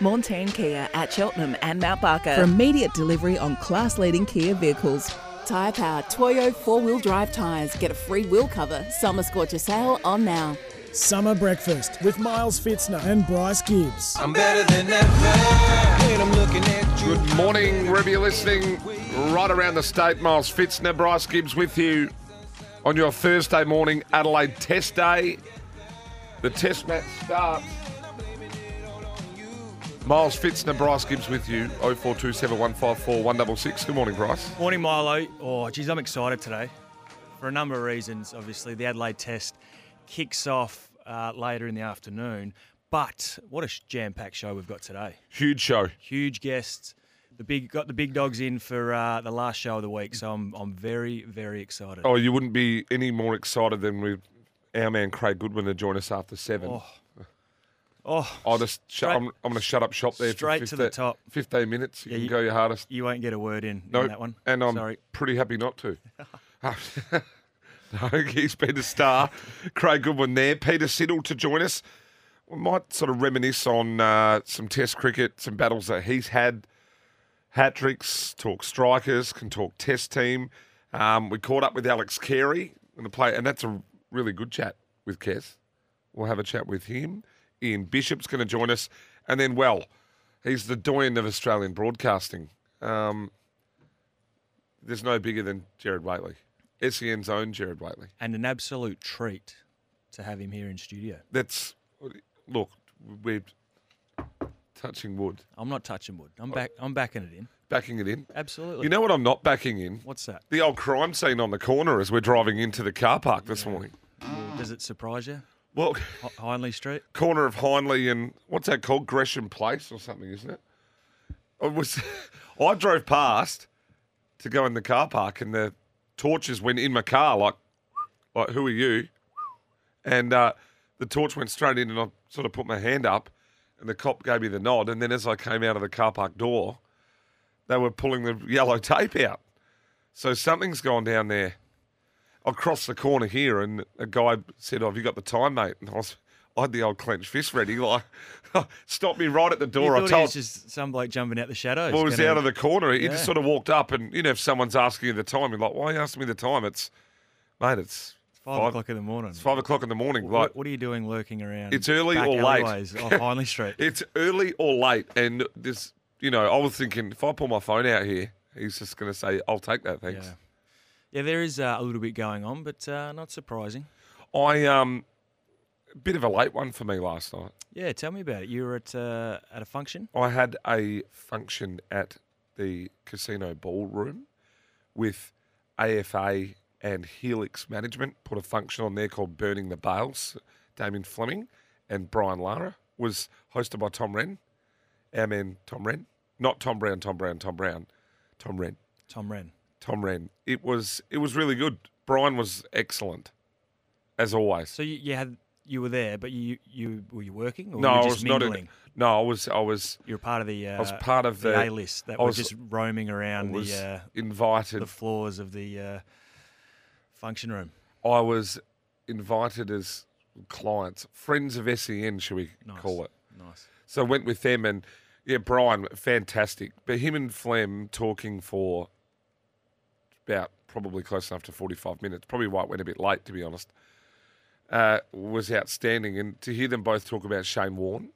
Montane Kia at Cheltenham and Mount Barker. For immediate delivery on class leading Kia vehicles. Tyre Power Toyo four wheel drive tyres. Get a free wheel cover. Summer Scorcher sale on now. Summer breakfast with Miles Fitzner and Bryce Gibbs. I'm better than that man. I'm looking at you. Good morning, wherever you're listening, right around the state. Miles Fitzner, Bryce Gibbs with you on your Thursday morning Adelaide Test Day. The Test match starts. Miles Fitzner, Bryce Gibbs with you. 0427 154 166. Good morning, Bryce. Morning, Milo. Oh, geez, I'm excited today for a number of reasons. Obviously, the Adelaide Test kicks off uh, later in the afternoon, but what a jam-packed show we've got today. Huge show. Huge guests. The big got the big dogs in for uh, the last show of the week, so I'm I'm very very excited. Oh, you wouldn't be any more excited than with our man Craig Goodwin to join us after seven. Oh. Oh, I'll just shut, I'm, I'm going to shut up shop there straight for to the 15 top. 15 minutes. You Yeah, can you- go your hardest. You won't get a word in, No, in that one. and I'm Sorry. pretty happy not to. no, he's been a star. Craig Goodwin there. Peter Siddle to join us. We might sort of reminisce on uh, some Test cricket, some battles that he's had. Hat tricks, talk strikers, can talk Test team. Um, we caught up with Alex Carey in the play, and that's a really good chat with Kes. We'll have a chat with him. Ian Bishop's going to join us, and then well, he's the doyen of Australian broadcasting. Um, there's no bigger than Gerard Whateley. SEN's own Gerard Whateley. And an absolute treat to have him here in studio. That's look, we're touching wood, I'm not touching wood. I'm back. I'm backing it in. backing it in. Absolutely. You know what I'm not backing in? what's that? The old crime scene on the corner as we're driving into the car park this morning. Does it surprise you? Well, Hindley Street. corner of Hindley and what's that called? Gresham Place or something, isn't it? I was I drove past to go in the car park and the torches went in my car like like who are you? And uh, the torch went straight in and I sort of put my hand up and the cop gave me the nod and then as I came out of the car park door, they were pulling the yellow tape out. So something's gone down there across the corner here, and a guy said, oh, "Have you got the time, mate?" And I was, I had the old clenched fist ready, like, stopped me right at the door. I told, was just some bloke jumping out the shadows. well, he was gonna- out of the corner. He Yeah. just sort of walked up, and you know, if someone's asking you the time, you're like, "Why are you asking me the time?" It's, mate, it's five, five- o'clock in the morning. it's five o'clock in the morning. What, Like, what are you doing lurking around? It's early or late. off Hindley Street. it's early or late, and this, you know, I was thinking if I pull my phone out here, he's just going to say, "I'll take that, thanks." yeah. Yeah, there is uh, a little bit going on, but uh, not surprising. I um, bit of a late one for me last night. Yeah, tell me about it. You were at uh, at a function. I had a function at the casino ballroom with AFA and Helix Management. Put a function on there called Burning the Bales. Damien Fleming and Brian Lara was hosted by Tom Rehn, our man Tom Rehn, not Tom Brown, Tom Brown, Tom Brown, Tom Rehn, Tom Rehn. Tom Rehn. It was it was really good. Brian was excellent, as always. So you, you had you were there, but you you were you working or no, were I was just not. In, no, I was. I was. You're part of the. Uh, I was part of the. A list that I were was- just roaming around the uh, invited. the floors of the uh, function room. I was invited as clients, friends of SEN, should we Nice. call it? Nice. So I went with them, and yeah, Brian, fantastic. But him and Flem talking for about probably close enough to forty-five minutes. Probably why it went a bit late, to be honest. Uh, was outstanding, and to hear them both talk about Shane Warne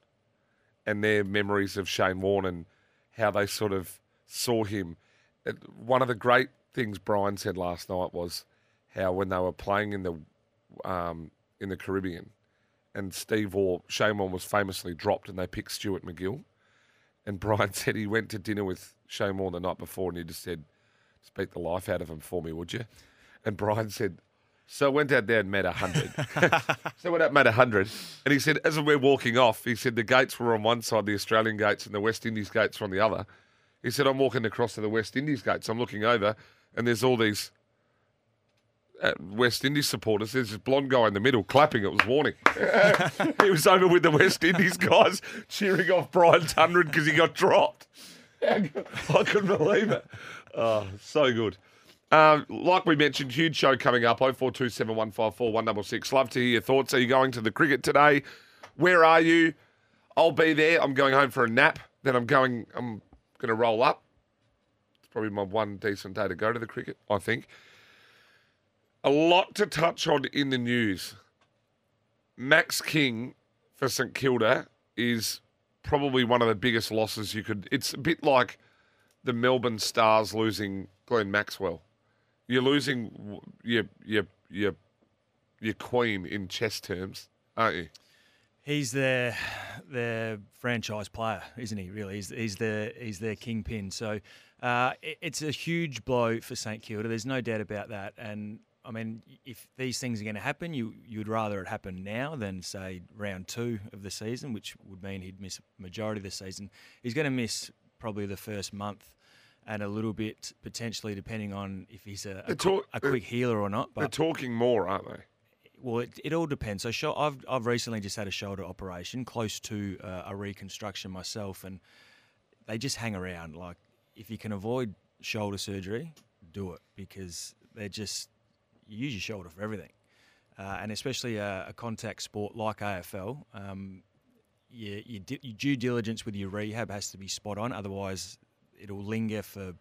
and their memories of Shane Warne and how they sort of saw him. One of the great things Brian said last night was how when they were playing in the um, in the Caribbean, and Steve Waugh, Shane Warne was famously dropped, and they picked Stuart MacGill. And Brian said he went to dinner with Shane Warne the night before, and he just said, "Just beat the life out of him for me, would you?" And Brian said, So I went out there and met a hundred. so I went out and met a hundred, and he said, as we're walking off, he said the gates were on one side, the Australian gates, and the West Indies gates were on the other. He said, I'm walking across to the West Indies gates. I'm looking over, and there's all these uh, West Indies supporters. There's this blonde guy in the middle clapping. It was Warney. he was over with the West Indies guys cheering off Brian Tundred because he got dropped. I couldn't believe it. Oh, so good. Um, like we mentioned, huge show coming up. 0427154166. Love to hear your thoughts. Are you going to the cricket today? Where are you? I'll be there. I'm going home for a nap. Then I'm going. I'm going to roll up. It's probably my one decent day to go to the cricket. I think. A lot to touch on in the news. Max King for St Kilda is probably one of the biggest losses you could. It's a bit like the Melbourne Stars losing Glenn Maxwell. You're losing your your your your queen in chess terms, aren't you? He's their their franchise player, isn't he? Really, he's he's their he's their kingpin. So uh, it- it's a huge blow for St Kilda. There's no doubt about that. And I mean, if these things are going to happen, you you'd rather it happen now than say round two of the season, which would mean he'd miss majority of the season. He's going to miss probably the first month. And a little bit potentially, depending on if he's a, a, talk- a quick healer or not. They're talking more, aren't they? well, it, it all depends. So sho- I've I've recently just had a shoulder operation, close to uh, a reconstruction myself, and they just hang around. Like if you can avoid shoulder surgery, do it because they're just you use your shoulder for everything, uh, and especially a, a contact sport like AFL. Um, your, your, your due diligence with your rehab has to be spot on, otherwise it'll linger for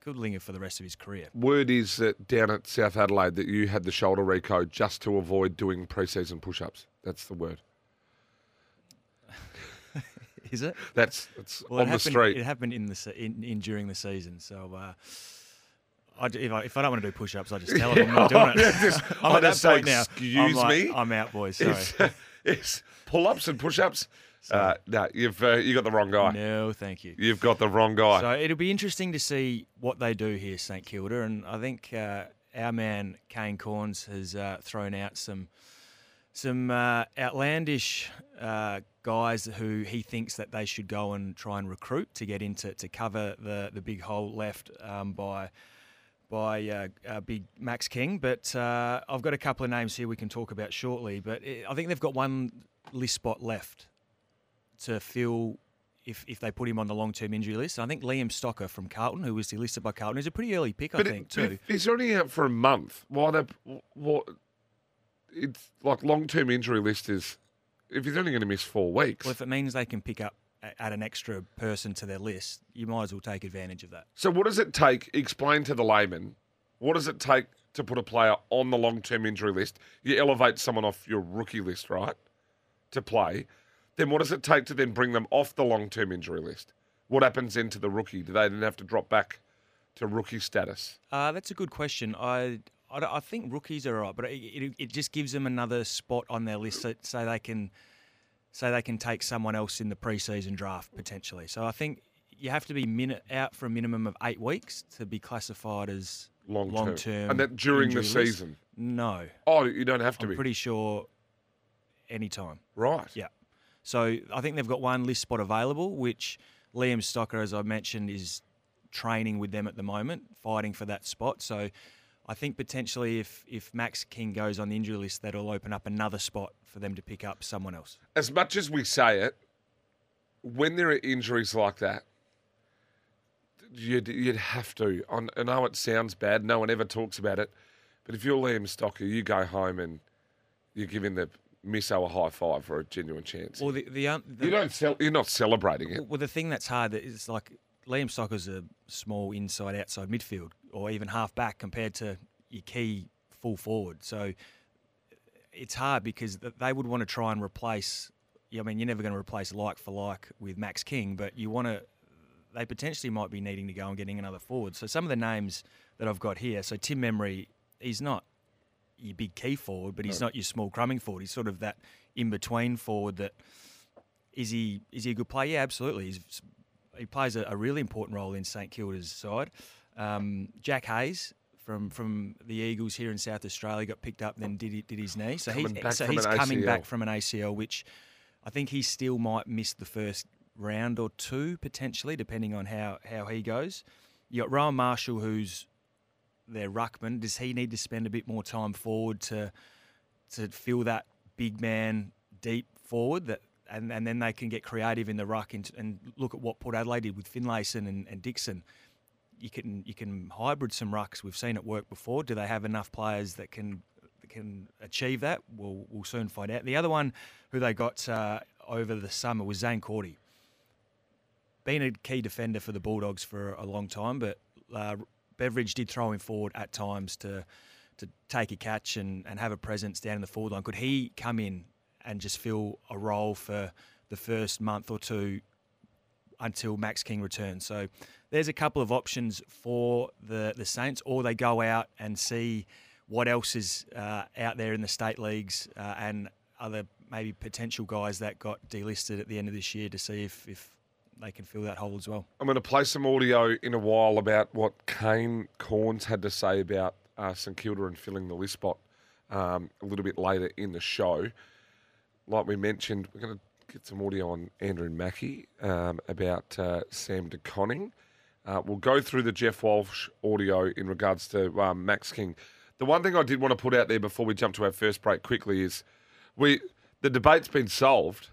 could linger for the rest of his career. Word is that down at South Adelaide that you had the shoulder reco just to avoid doing preseason push-ups. That's the word. Is it? That's that's Well, on it the happened, street. It happened in the in, in during the season. So uh, I if, I, if I don't want to do push-ups, I just tell them I'm not doing it. Yeah, just- I'm oh, at that just say, point now. I'm "Excuse like, me?" I'm out, boys. Sorry. It's, it's pull-ups and push-ups. Uh, no, you've uh, you got the wrong guy. no, thank you. You've got the wrong guy. So it'll be interesting to see what they do here, St Kilda, and I think uh, our man Kane Cornes has uh, thrown out some some uh, outlandish uh, guys who he thinks that they should go and try and recruit to get into to cover the the big hole left um, by by uh, uh, big Max King. But uh, I've got a couple of names here we can talk about shortly. But it, I think they've got one list spot left to fill if, if they put him on the long term injury list. I think Liam Stocker from Carlton, who was delisted by Carlton, is a pretty early pick, I but think, it, but too. he's only out for a month. Why? The, what? It's like long-term injury list is. If he's only going to miss four weeks, Well, if it means they can pick up add an extra person to their list, you might as well take advantage of that. So what does it take? Explain to the layman. What does it take to put a player on the long-term injury list? You elevate someone off your rookie list, right, to play. Then what does it take to then bring them off the long-term injury list? What happens then to the rookie? Do they then have to drop back to rookie status? Uh, that's a good question. I, I, I think rookies are all right, but it, it, it just gives them another spot on their list so, so they can so they can take someone else in the preseason draft potentially. So I think you have to be min- out for a minimum of eight weeks to be classified as Long-term. long term. And that during the season? No, Oh, you don't have to I'm be. pretty sure anytime. right. Yeah. So I think they've got one list spot available, which Liam Stocker, as I mentioned, is training with them at the moment, fighting for that spot. So I think potentially if, if Max King goes on the injury list, that'll open up another spot for them to pick up someone else. As much as we say it, when there are injuries like that, you'd, you'd have to. I know it sounds bad. No one ever talks about it. But if you're Liam Stocker, you go home and you're giving the misso a high five for a genuine chance. Well, the, the, um, the you don't. Cel- you're not celebrating it. Well, the thing that's hard is like Liam Stocker's a small inside outside midfield or even half back compared to your key full forward. So it's hard because they would want to try and replace. I mean, you're never going to replace like for like with Max King, but you want to. They potentially might be needing to go and getting another forward. So some of the names that I've got here. So Tim Membrey, he's not your big key forward, but he's not your small crumbing forward. He's sort of that in between forward that is he is he a good player? Yeah, absolutely. He's, he plays a, a really important role in St Kilda's side. Um, Jack Hayes from from the Eagles here in South Australia. Got picked up, then did did his knee. So Coming he's so he's coming back from an ACL, which I think he still might miss the first round or two potentially, depending on how how he goes. You got Rowan Marshall, who's their ruckman. Does he need to spend a bit more time forward to to fill that big man deep forward that and, and then they can get creative in the ruck and, and look at what Port Adelaide did with Finlayson and, and Dixon. You can you can hybrid some rucks. We've seen it work before. Do they have enough players that can that can achieve that? We'll we'll soon find out. The other one who they got uh, over the summer was Zaine Cordy. Been a key defender for the Bulldogs for a long time, but uh, Beveridge did throw him forward at times to to take a catch and, and have a presence down in the forward line. Could he come in and just fill a role for the first month or two until Max King returns? So there's a couple of options for the, the Saints, or they go out and see what else is uh, out there in the state leagues uh, and other maybe potential guys that got delisted at the end of this year to see if, if they can fill that hole as well. I'm going to play some audio in a while about what Kane Cornes had to say about uh, St Kilda and filling the list spot um, a little bit later in the show. Like we mentioned, we're going to get some audio on Andrew Mackie um, about uh, Sam De Koning. Uh, we'll go through the Jeff Walsh audio in regards to um, Max King. The one thing I did want to put out there before we jump to our first break quickly is we the debate's been solved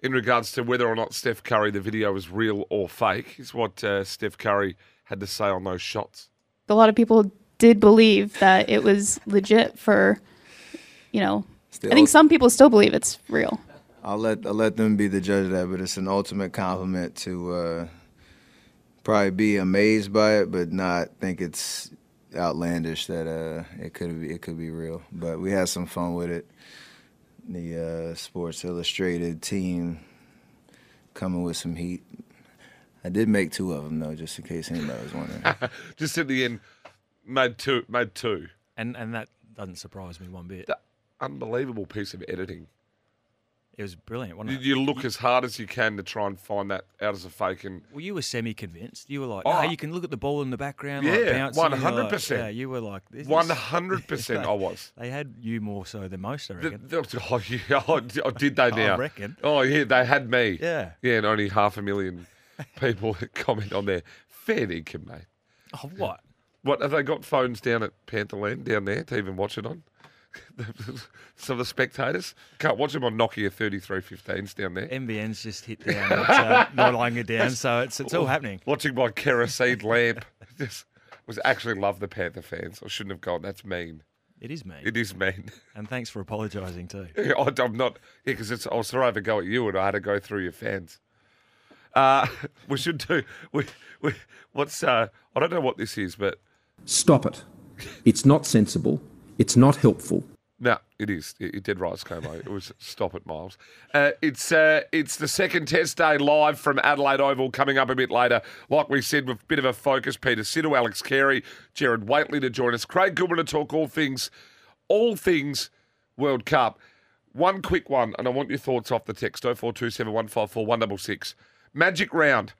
in regards to whether or not Steph Curry, the video was real or fake, is what uh, Steph Curry had to say on those shots. a lot of people did believe that it was legit for, you know, I think some people still believe it's real. I'll let I'll let them be the judge of that, but it's an ultimate compliment to uh, probably be amazed by it, but not think it's outlandish that uh, it could be it could be real. But we had some fun with it. The uh, Sports Illustrated team coming with some heat. I did make two of them though, just in case anybody was wondering. Just at the end, made two, made two. And and that doesn't surprise me one bit. That unbelievable piece of editing. It was brilliant. You, Wasn't it? you look as hard as you can to try and find that out as a fake, and Well, you were semi-convinced. You were like, Oh. "No, you can look at the ball in the background." like, Yeah, bouncing," you're like- 100%. Yeah, you were like, this is- one hundred percent, I was. They had you more so than most, I The- reckon. the- oh, yeah, oh, d- oh, did they now? reckon. Oh yeah, they had me. Yeah. yeah, and only half a million people comment on there. Fair income, mate. Oh, what? What have they got phones down at Pantherland down there to even watch it on? Some of the spectators can't watch them on Nokia 3315s down there. NBN's just hit down, it's, uh, not lying it down, so it's it's all happening. Watching my kerosene lamp. Just was actually love the Panther fans. I shouldn't have gone. That's mean. It is mean. It is mean. And thanks for apologising too. I- I'm not. Yeah, because it's. I was trying to go at you, and I had to go through your fans. Uh, we should do. We, we, what's? Uh, I don't know what this is, but Stop it. It's not sensible. It's not helpful. No, it is. You did right, ScoMo. It was stop it, Miles. Uh, it's uh, it's the second test day live from Adelaide Oval coming up a bit later. Like we said, with a bit of a focus, Peter Siddle, Alex Carey, Gerard Whateley to join us. Craig Goodwin to talk all things, all things World Cup. One quick one, and I want your thoughts off the text 0427 154 166. Magic round.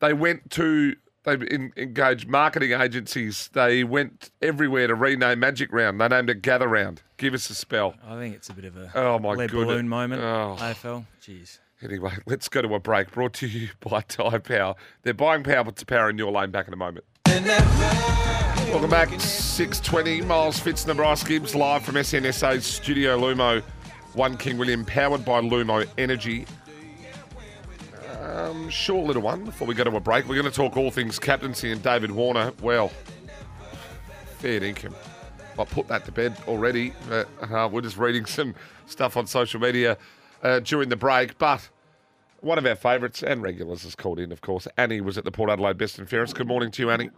They went to they engaged marketing agencies. They went everywhere to rename Magic Round. They named it Gather Round. Give us a spell. I think it's a bit of a Oh, my lead goodness. balloon moment. Oh. AFL. Jeez. Anyway, let's go to a break. Brought to you by Tyre Power. They're buying power to power in your lane. Back in a moment. Welcome back. 620 Miles Fitz, Bryce Gibbs, live from SEN SA's Studio Lumo. One King William, powered by Lumo Energy. Um, short little one before we go to a break. We're going to talk all things captaincy and David Warner. Well, fair income. I put that to bed already. Uh, uh, we're just reading some stuff on social media uh, during the break. But one of our favourites and regulars has called in, of course. Annie was at the Port Adelaide Best and Fairest. Good morning to you, Annie.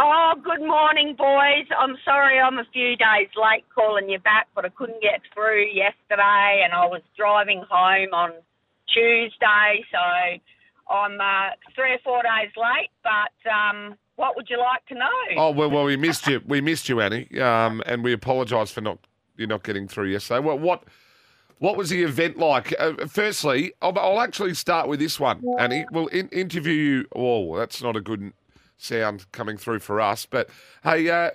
Oh, good morning, boys. I'm sorry I'm a few days late calling you back, but I couldn't get through yesterday and I was driving home on Tuesday, so I'm uh, three or four days late. But um, what would you like to know? Oh well, well, we missed you. We missed you, Annie, um, and we apologise for not you not getting through yesterday. What what what was the event like? Uh, firstly, I'll, I'll actually start with this one, Annie. We'll in, interview you. Oh, that's not a good sound coming through for us. But hey, uh,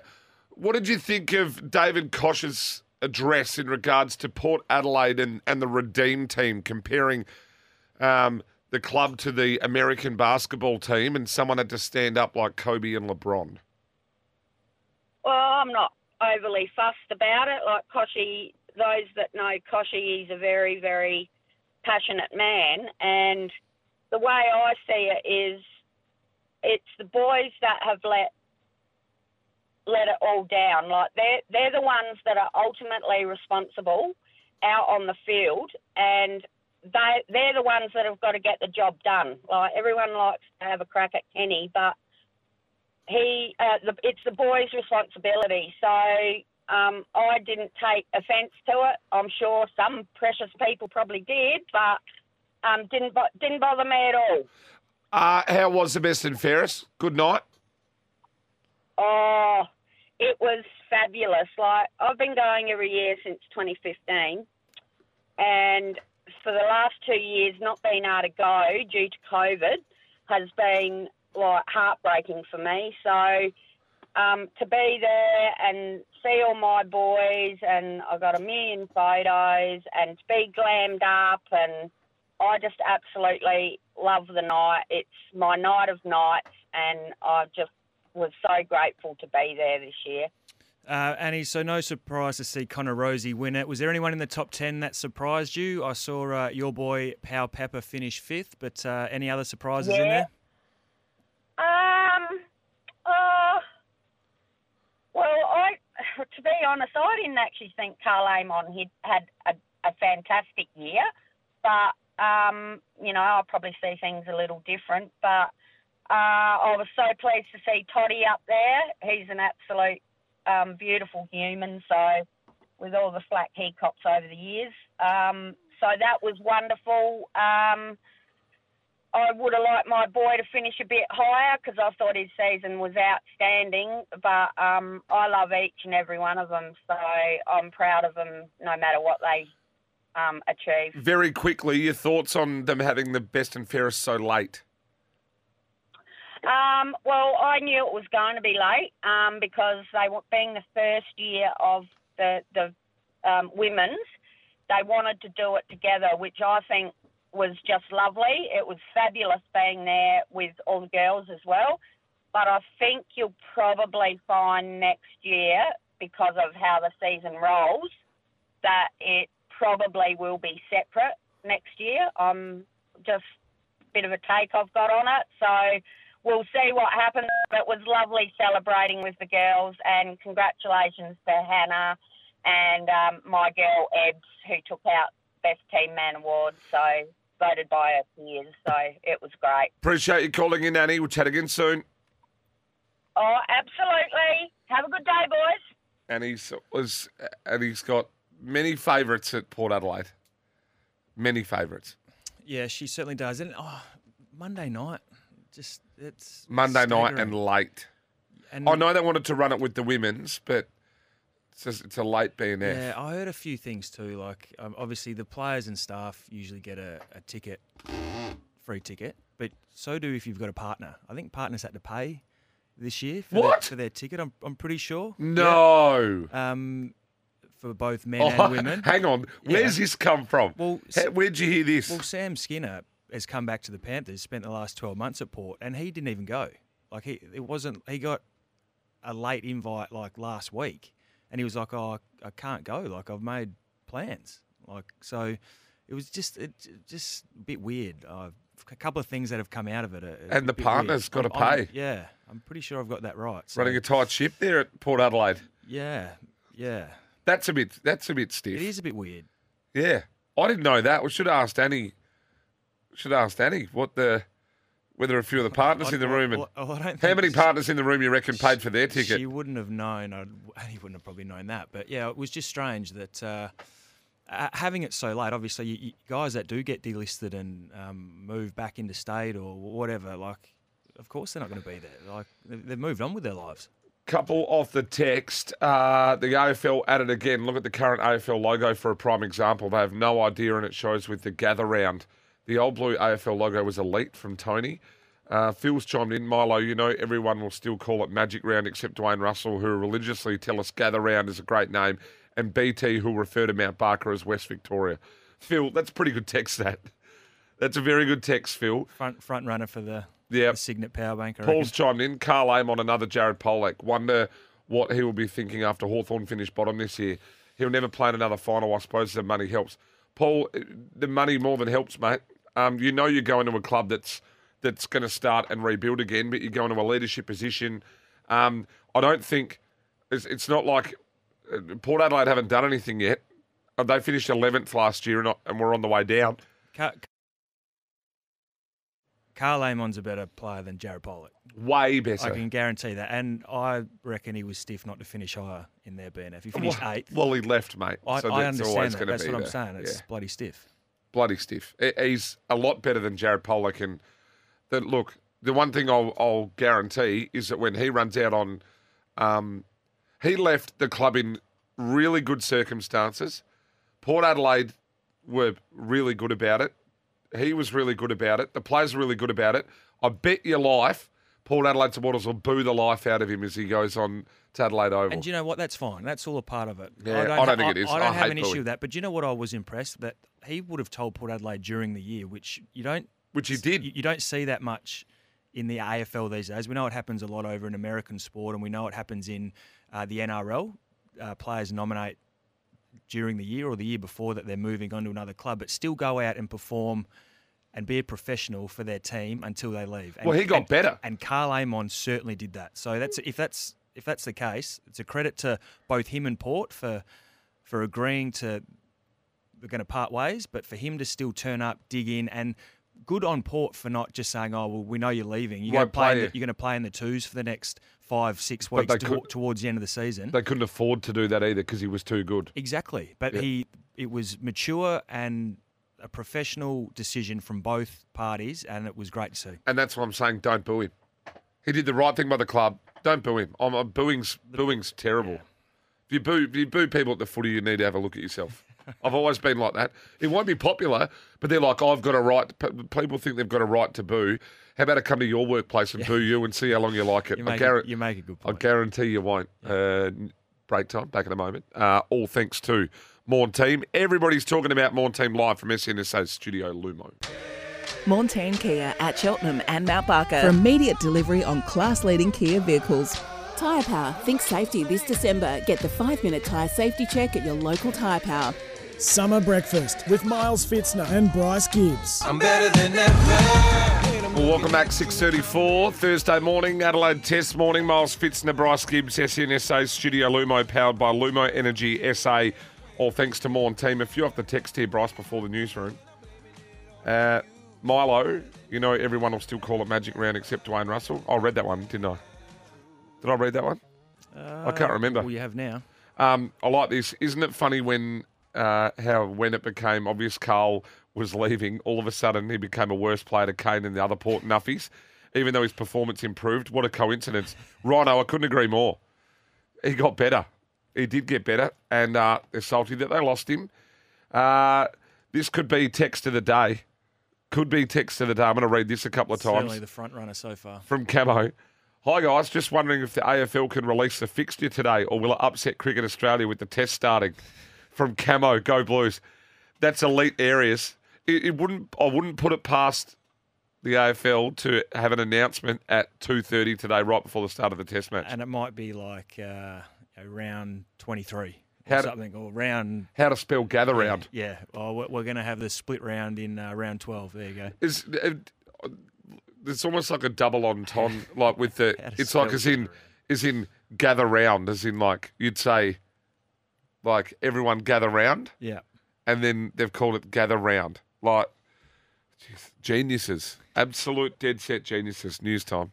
what did you think of David Koch's address in regards to Port Adelaide and, and the Redeem team, comparing um, the club to the American basketball team, and someone had to stand up like Kobe and LeBron? Well, I'm not overly fussed about it. Like Kochie, those that know Kochie, he's a very, very passionate man, and the way I see it is, it's the boys that have let let it all down. Like they're they're the ones that are ultimately responsible out on the field, and they they're the ones that have got to get the job done. Like everyone likes to have a crack at Kenny, but he uh, the, it's the boys' responsibility. So um, I didn't take offence to it. I'm sure some precious people probably did, but um, didn't bo- didn't bother me at all. Uh, how was the best and fairest? Good night. Oh, it was fabulous. Like I've been going every year since 2015, and for the last two years, not being able to go due to COVID has been like heartbreaking for me. So um, to be there and see all my boys, and I got a million photos, and to be glammed up, and I just absolutely love the night. It's my night of nights, and I just was so grateful to be there this year. Uh, Annie, so no surprise to see Connor Rozee win it. Was there anyone in the top 10 that surprised you? I saw uh, your boy, Pow Pepper, finish fifth, but uh, any other surprises in there? Um, uh, well, I, to be honest, I didn't actually think Karl Amon had had a, a fantastic year, but um, you know, I'll probably see things a little different. But uh, I was so pleased to see Toddy up there. He's an absolute um, beautiful human. So, with all the flack he cops over the years, um, so that was wonderful. Um, I would have liked my boy to finish a bit higher because I thought his season was outstanding. But um, I love each and every one of them, so I'm proud of them no matter what they um, achieve. Very quickly, your thoughts on them having the best and fairest so late? Um, well, I knew it was going to be late um, because they were being the first year of the the um, women's. They wanted to do it together, which I think was just lovely. It was fabulous being there with all the girls as well. But I think you'll probably find next year, because of how the season rolls, that it probably will be separate next year. I'm just a bit of a take I've got on it. So we'll see what happens. It was lovely celebrating with the girls, and congratulations to Hannah and um, my girl Ebbs, who took out Best Team Man award. So voted by her peers. So it was great. Appreciate you calling in, Annie. We'll chat again soon. Oh, absolutely. Have a good day, boys. Annie's was Annie's got many favourites at Port Adelaide. Many favourites. Yeah, she certainly does. And oh, Monday night, just it's Monday night and late. And- I know they wanted to run it with the women's, but it's, just, it's a late BNF. Yeah, I heard a few things too. Like, um, obviously, the players and staff usually get a, a ticket, free ticket, but so do if you've got a partner. I think partners had to pay this year for, What? Their, for their ticket. I'm, I'm pretty sure. No. Yeah. Um, for both men Oh, and women. Hang on. Where's this come from? Well, How- where'd you hear this? Well, Sam Skinner has come back to the Panthers, spent the last 12 months at Port, and he didn't even go. Like, he, it wasn't, he got a late invite like last week, and he was like, oh, I, can't go. Like, I've made plans. Like, so it was just, it, just a bit weird. Uh, a couple of things that have come out of it. Are, are And the partner's weird. gotta I'm- I'm- pay. yeah, I'm pretty sure I've got that right. So, Running a tight ship there at Port Adelaide. Yeah, yeah. That's a bit. That's a bit stiff. It is a bit weird. Yeah, I didn't know that. We should have asked Annie. Should have asked Annie what the whether a few of the partners in the room and I don't how many partners in the room you reckon paid for their ticket? She wouldn't have known. I'd, he wouldn't have probably known that. But yeah, it was just strange that uh, having it so late. Obviously, you, you, guys that do get delisted and um, move back into state or whatever, like, of course they're not going to be there. Like, they- they've moved on with their lives. Couple off the text. Uh, the AFL added again. Look at the current AFL logo for a prime example. They have no idea, and it shows with the gather round. The old blue AFL logo was elite from Tony. Uh, Phil's chimed in. Milo, you know everyone will still call it Magic Round except Dwayne Russell, who religiously tell us Gather Round is a great name, and BT, who refer to Mount Barker as West Victoria. Phil, that's pretty good text, that. That's a very good text, Phil. Front front runner for the, Yep. the Signet Power Bank. I Paul's reckon. chimed in. Karl Amon another Jared Polec. Wonder what he will be thinking after Hawthorn finished bottom this year. He'll never play in another final, I suppose the money helps. Paul, eh, the money more than helps, mate. Um, you know you're going to a club that's that's going to start and rebuild again, but you're going to a leadership position. Um, I don't think it's, it's not like uh, Port Adelaide haven't done anything yet. Uh, They finished 11th last year and, and we're on the way down. Car- Karl Amon's a better player than Jared Polec. Way better. I can guarantee that. And I reckon he was stiff not to finish higher in their BNF. He finished well, eighth. Well, he left, mate. I, so I that's understand always that. That's be what I'm saying. It's Yeah. bloody stiff. Bloody stiff. He's a lot better than Jared Polec. And look, the one thing I'll, I'll guarantee is that when he runs out on, um, he left the club in really good circumstances. Port Adelaide were really good about it. He was really good about it. The players were really good about it. I bet your life, Port Adelaide supporters will boo the life out of him as he goes on to Adelaide Oval. And do you know what? That's fine. That's all a part of it. Yeah, I don't think it is. I don't I have an issue with that. But do you know what? I was impressed that he would have told Port Adelaide during the year, which you don't. Which he did. You, you don't see that much in the AFL these days. We know it happens a lot over in American sport, and we know it happens in uh, the NRL. Uh, players nominate during the year or the year before that they're moving on to another club, but still go out and perform and be a professional for their team until they leave. And, Well, he got and- better. and Karl Amon certainly did that. So that's if that's if that's the case, it's a credit to both him and Port for for agreeing to we're going to part ways, but for him to still turn up, dig in, and good on Port for not just saying, "Oh, well, we know you're leaving. You're going to play. the, you." you're going to play in the twos for the next five, six weeks they to- could- towards the end of the season." they couldn't afford to do that either because he was too good. Exactly. But Yeah. he it was mature and a professional decision from both parties, and it was great to see. And that's what I'm saying. Don't boo him. He did the right thing by the club. Don't boo him. I'm, I'm booing's booing's terrible. If you boo, if you boo people at the footy, you need to have a look at yourself. I've always been like that. It won't be popular, but they're like, I've got a right. People think they've got a right to boo. How about I come to your workplace and boo you and see how long you like it? You I make, guarant- a, you make a good I guarantee you won't. Uh, break time, back in a moment. Uh, all thanks to Team. Everybody's talking about Morn Team live from SEN SA Studio Lumo. Montane Kia at Cheltenham and Mount Barker for immediate delivery on class leading Kia vehicles. Tyre Power. Think safety this December. Get the five minute tyre safety check at your local Tyre Power. Summer breakfast with Miles Fitzner and Bryce Gibbs. I'm better than ever. Well, welcome back, 6.34, Thursday morning, Adelaide Test morning. Miles Fitzner, Bryce Gibbs, SEN SA Studio Lumo, powered by Lumo Energy SA. All thanks to Morn Team. A few off the text here, Bryce, before the newsroom. Uh, Milo, you know everyone will still call it Magic Round except Dwayne Russell. I read that one, didn't I? Did I read that one? I can't remember. Well, you have now. Um, I like this. Isn't it funny when uh, how when it became obvious Karl was leaving, all of a sudden he became a worse player to Kane than the other Port Nuffies, even though his performance improved. What a coincidence. Rhino, I couldn't agree more. He got better. He did get better, and uh, they're salty that they lost him. Uh, this could be text of the day. Could be text of the day. I'm going to read this a couple of times Certainly the front runner so far. from Camo. Hi guys, just wondering if the AFL can release the fixture today, or will it upset Cricket Australia with the test starting? From Camo, go Blues. That's elite areas. It, it wouldn't. I wouldn't put it past the AFL to have an announcement at two thirty today, right before the start of the Test match. And it might be like uh, round 23 or How to- something, or round. How to spell gather round? Yeah, well, we're, we're going to have the split round in uh, round 12. There you go. Is it, it's almost like a double entendre, like with the. It's like as in, as in gather round, as in like you'd say, like everyone gather round. Yeah. and then they've called it Gather Round. Like, jeez, geniuses. Absolute dead set geniuses. News time.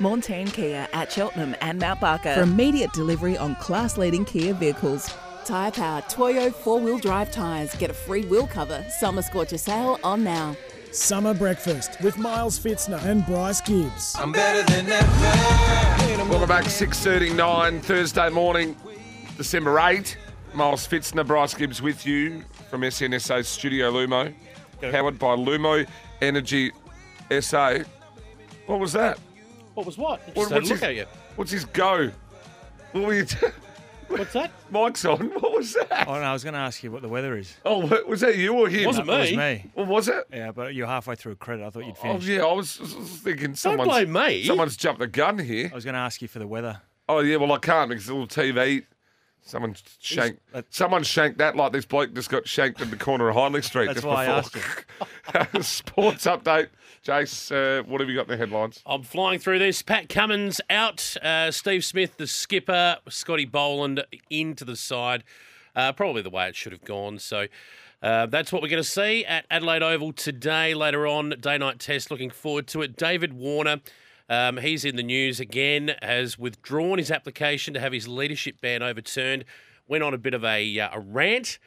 Montane Kia at Cheltenham and Mount Barker for immediate delivery on class leading Kia vehicles. Tyre Power Toyo four wheel drive tyres. Get a free wheel cover. Summer Scorcher sale on now. Summer breakfast with Miles Fitzner and Bryce Gibbs. I'm better than ever. Welcome back, 6.39, Thursday morning, December 8. Miles Fitzner, Bryce Gibbs with you from SEN SA's Studio Lumo, powered by Lumo Energy SA. What was that? What was what? What- just had a what's look his- at you. What's his go? What were you? T- What's that? Mike's on. What was that? Oh, no, I was going to ask you what the weather is. Oh, wa- was that you or him? Wasn't No, it was me. me. Well, was it? Yeah, but you're halfway through a credit. I thought you'd finish. Oh, finished. yeah. I was, I was thinking someone's blame me. Someone's jumped the gun here. I was going to ask you for the weather. Oh yeah, well I can't because it's a little TV. Someone shanked. Someone shanked that like this bloke just got shanked in the corner of Hindley Street. That's just why I before. Sports update, Jace. Uh, what have you got in the headlines? I'm flying through this. Pat Cummins out. Uh, Steve Smith, the skipper. Scotty Boland into the side. Uh, probably the way it should have gone. So uh, that's what we're going to see at Adelaide Oval today. Later on, day night test. Looking forward to it. David Warner. Um, he's in the news again, has withdrawn his application to have his leadership ban overturned. Went on a bit of a, uh, a rant.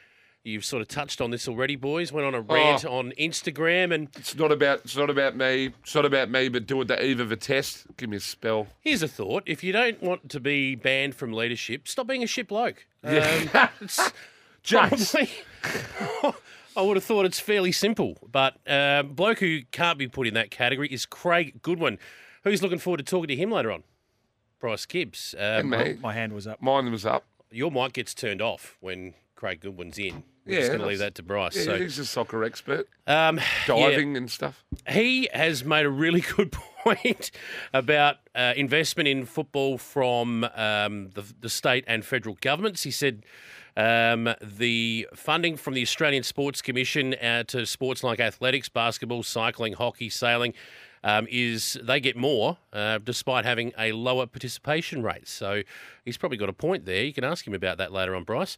You've sort of touched on this already, boys. Went on a rant Oh. on Instagram, and It's not about. It's not about me. It's not about me. But do it the eve of a test. Give me a spell. Here's a thought: if you don't want to be banned from leadership, stop being a shit bloke. Yeah. Um, probably- I would have thought it's fairly simple, but uh, bloke who can't be put in that category is Craig Goodwin. Who's looking forward to talking to him later on? Bryce Gibbs. Um, And me. My hand was up. Mine was up. Your mic gets turned off when Craig Goodwin's in. We're Yeah, just going to leave that's- that to Bryce. Yeah, so he's a soccer expert. um, Diving and stuff. he has made a really good point about uh, investment in football from um, the, the state and federal governments. He said um, the funding from the Australian Sports Commission uh, to sports like athletics, basketball, cycling, hockey, sailing. Um, is they get more uh, despite having a lower participation rate. So he's probably got a point there. You can ask him about that later on, Bryce.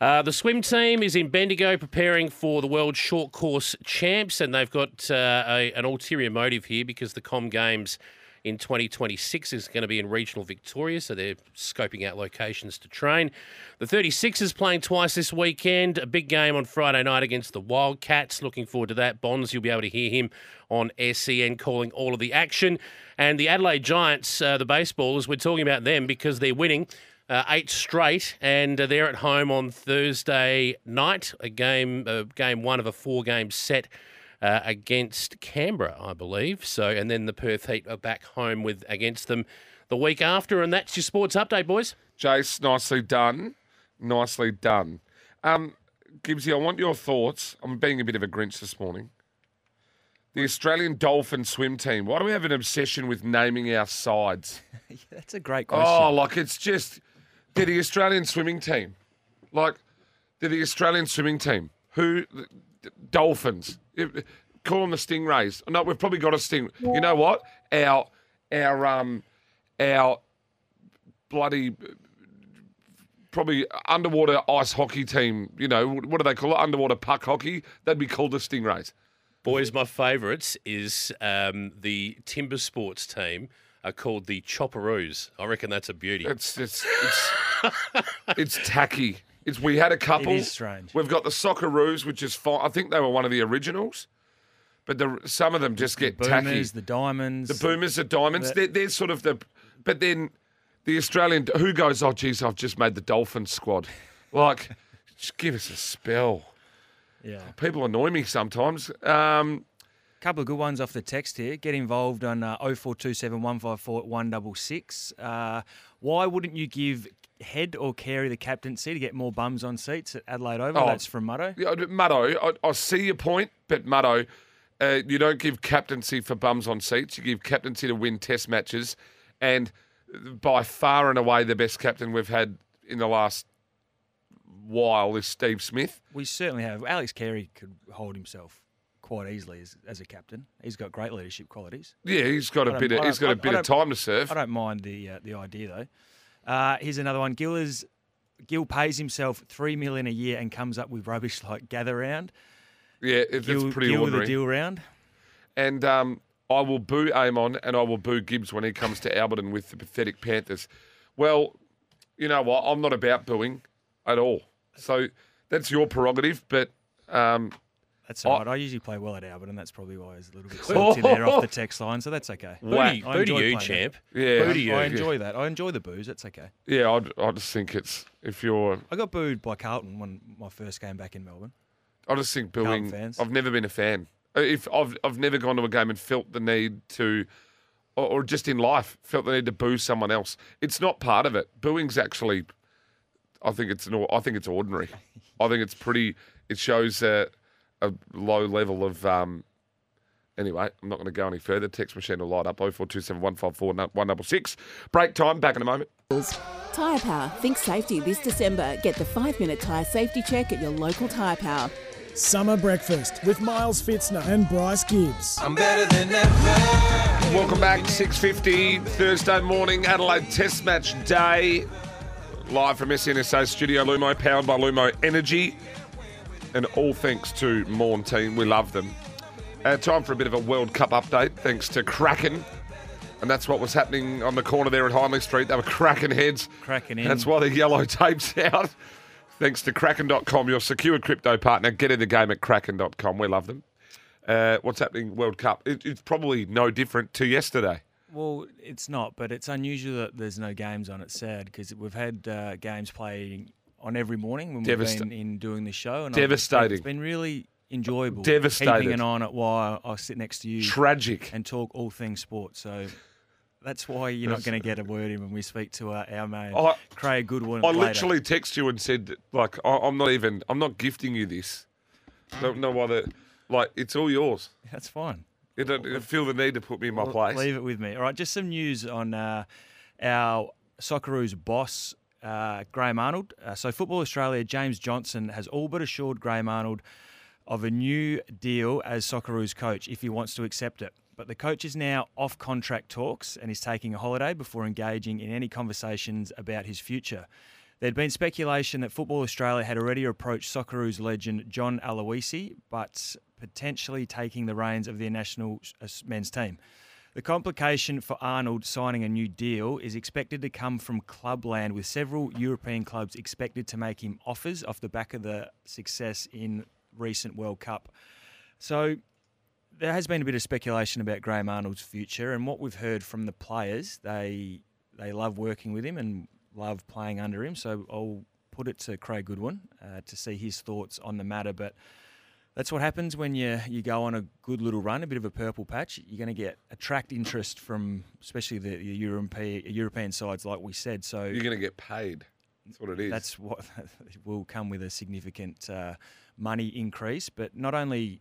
Uh, the swim team is in Bendigo preparing for the World Short Course Champs, and they've got uh, a, an ulterior motive here because the Com Games in 2026 is going to be in regional Victoria, so they're scoping out locations to train. The 36ers playing twice this weekend, a big game on Friday night against the Wildcats. Looking forward to that. Bonds, you'll be able to hear him on SEN calling all of the action. And the Adelaide Giants, uh, the baseballers, we're talking about them because they're winning uh, eight straight, and uh, they're at home on Thursday night. A game, uh, game one of a four-game set uh, against Canberra, I believe. So, and then the Perth Heat are back home with against them the week after, and that's your sports update, boys. Jace, nicely done. Nicely done. Um, Gibbsy, I want your thoughts. I'm being a bit of a Grinch this morning. The Australian Dolphin swim team. Why do we have an obsession with naming our sides? That's a great question. Oh, like it's just they're the Australian swimming team. Like they're the Australian swimming team. Who Dolphins? Call them the Stingrays. No, we've probably got a sting. You know what? Our our um our bloody probably underwater ice hockey team. You know what do they call it? Underwater puck hockey. They'd be called the Stingrays. Boys, my favourites is um, the Timber Sports team are called the Chopperoos. I reckon that's a beauty. It's it's it's, it's tacky. It's we had a couple. is strange. We've got the Socceroos, which is fine. I think they were one of the originals, but the some of them just get tacky. Boomers, the diamonds. The boomers are diamonds. The- They're, they're sort of the, but then the Australian who goes, oh geez, I've just made the Dolphin squad. Like, just give us a spell. Yeah. People annoy me sometimes. Um, couple of good ones off the text here. Get involved on uh, 0427 154 166. Uh, why wouldn't you give Head or Carey the captaincy to get more bums on seats at Adelaide Oval? Oh. That's from Mutto. Yeah, Muddo, I, I see your point, but Muddo, uh, you don't give captaincy for bums on seats. You give captaincy to win test matches. And by far and away, the best captain we've had in the last while is Steve Smith. We certainly have. Alex Carey could hold himself quite easily as, as a captain. He's got great leadership qualities. Yeah, he's got I a bit. Of, he's got I- a bit of time to serve. I don't mind the uh, the idea though. Uh, here's another one. Gil pays himself three million a year and comes up with rubbish like gather round. Yeah, it, it's Gil, pretty Gill with a ordinary. deal round. And um, I will boo Amon and I will boo Gibbs when he comes to Alberton with the pathetic Panthers. Well, you know what? I'm not about booing at all. So that's your prerogative, but um, That's all I- right. I usually play well at Albert, and that's probably why I was a little bit salty there off the text line. So that's okay. Whack. I Boo to enjoy you, playing champ. Yeah. Boo to you. I enjoy that. I enjoy the booze. That's okay. yeah, I'd, I just think it's if you're. I got booed by Carlton when my first game back in Melbourne. I just think Carlton booing. fans. I've never been a fan. Uh, If I've I've never gone to a game and felt the need to. or, or just in life felt they need to boo someone else. It's not part of it. Booing's actually, I think it's an, I think it's ordinary. I think it's pretty. It shows uh, a low level of. Um, anyway, I'm not going to go any further. Text machine will light up. 0427 154 166. Break time. Back in a moment. Tyre Power. Think safety this December. Get the five minute tyre safety check at your local Tyre Power. Summer breakfast with Miles Fitzner and Bryce Gibbs. I'm better than ever. Welcome back. 6.50 Thursday morning. Adelaide Test Match Day. Live from SEN SA Studio Lumo, powered by Lumo Energy. And all thanks to Morn team. We love them. Uh, time for a bit of a World Cup update, thanks to Kraken. And that's what was happening on the corner there at Hindley Street. They were cracking heads. Cracking in. That's why the yellow tape's out. Thanks to Kraken.com, your secure crypto partner. Get in the game at Kraken.com. We love them. Uh, what's happening World Cup? It, it's probably no different to yesterday. Well, it's not, but it's unusual that there's no games on. It's sad because we've had uh, games playing on every morning when we've been in doing this show. And Devastating. It's been really enjoyable. Devastated. Keeping an eye on it while I sit next to you. Tragic. And talk all things sport. So that's why you're not going to get a word in when we speak to uh, our mate, I- Craig Goodwin. I later. literally text you and said, like, I, I'm not even, I'm not gifting you this. Don't know why that, like, it's all yours. That's fine. You don't you feel the need to put me in my place. Leave it with me. All right, just some news on uh, our Socceroos boss, uh, Graham Arnold. Uh, so, Football Australia, James Johnson has all but assured Graham Arnold of a new deal as Socceroos coach if he wants to accept it. But the coach is now off contract talks and is taking a holiday before engaging in any conversations about his future. There'd been speculation that Football Australia had already approached Socceroos legend John Aloisi, but potentially taking the reins of their national uh, men's team. The complication for Arnold signing a new deal is expected to come from clubland, with several European clubs expected to make him offers off the back of the success in recent World Cup. So there has been a bit of speculation about Graham Arnold's future, and what we've heard from the players, they they love working with him and love playing under him. So I'll put it to Craig Goodwin uh, to see his thoughts on the matter. But that's what happens when you you go on a good little run, a bit of a purple patch. You're going to get attract interest from especially the, the European European sides, like we said. So You're going to get paid. That's what it is. that's what will come with a significant uh, money increase. But not only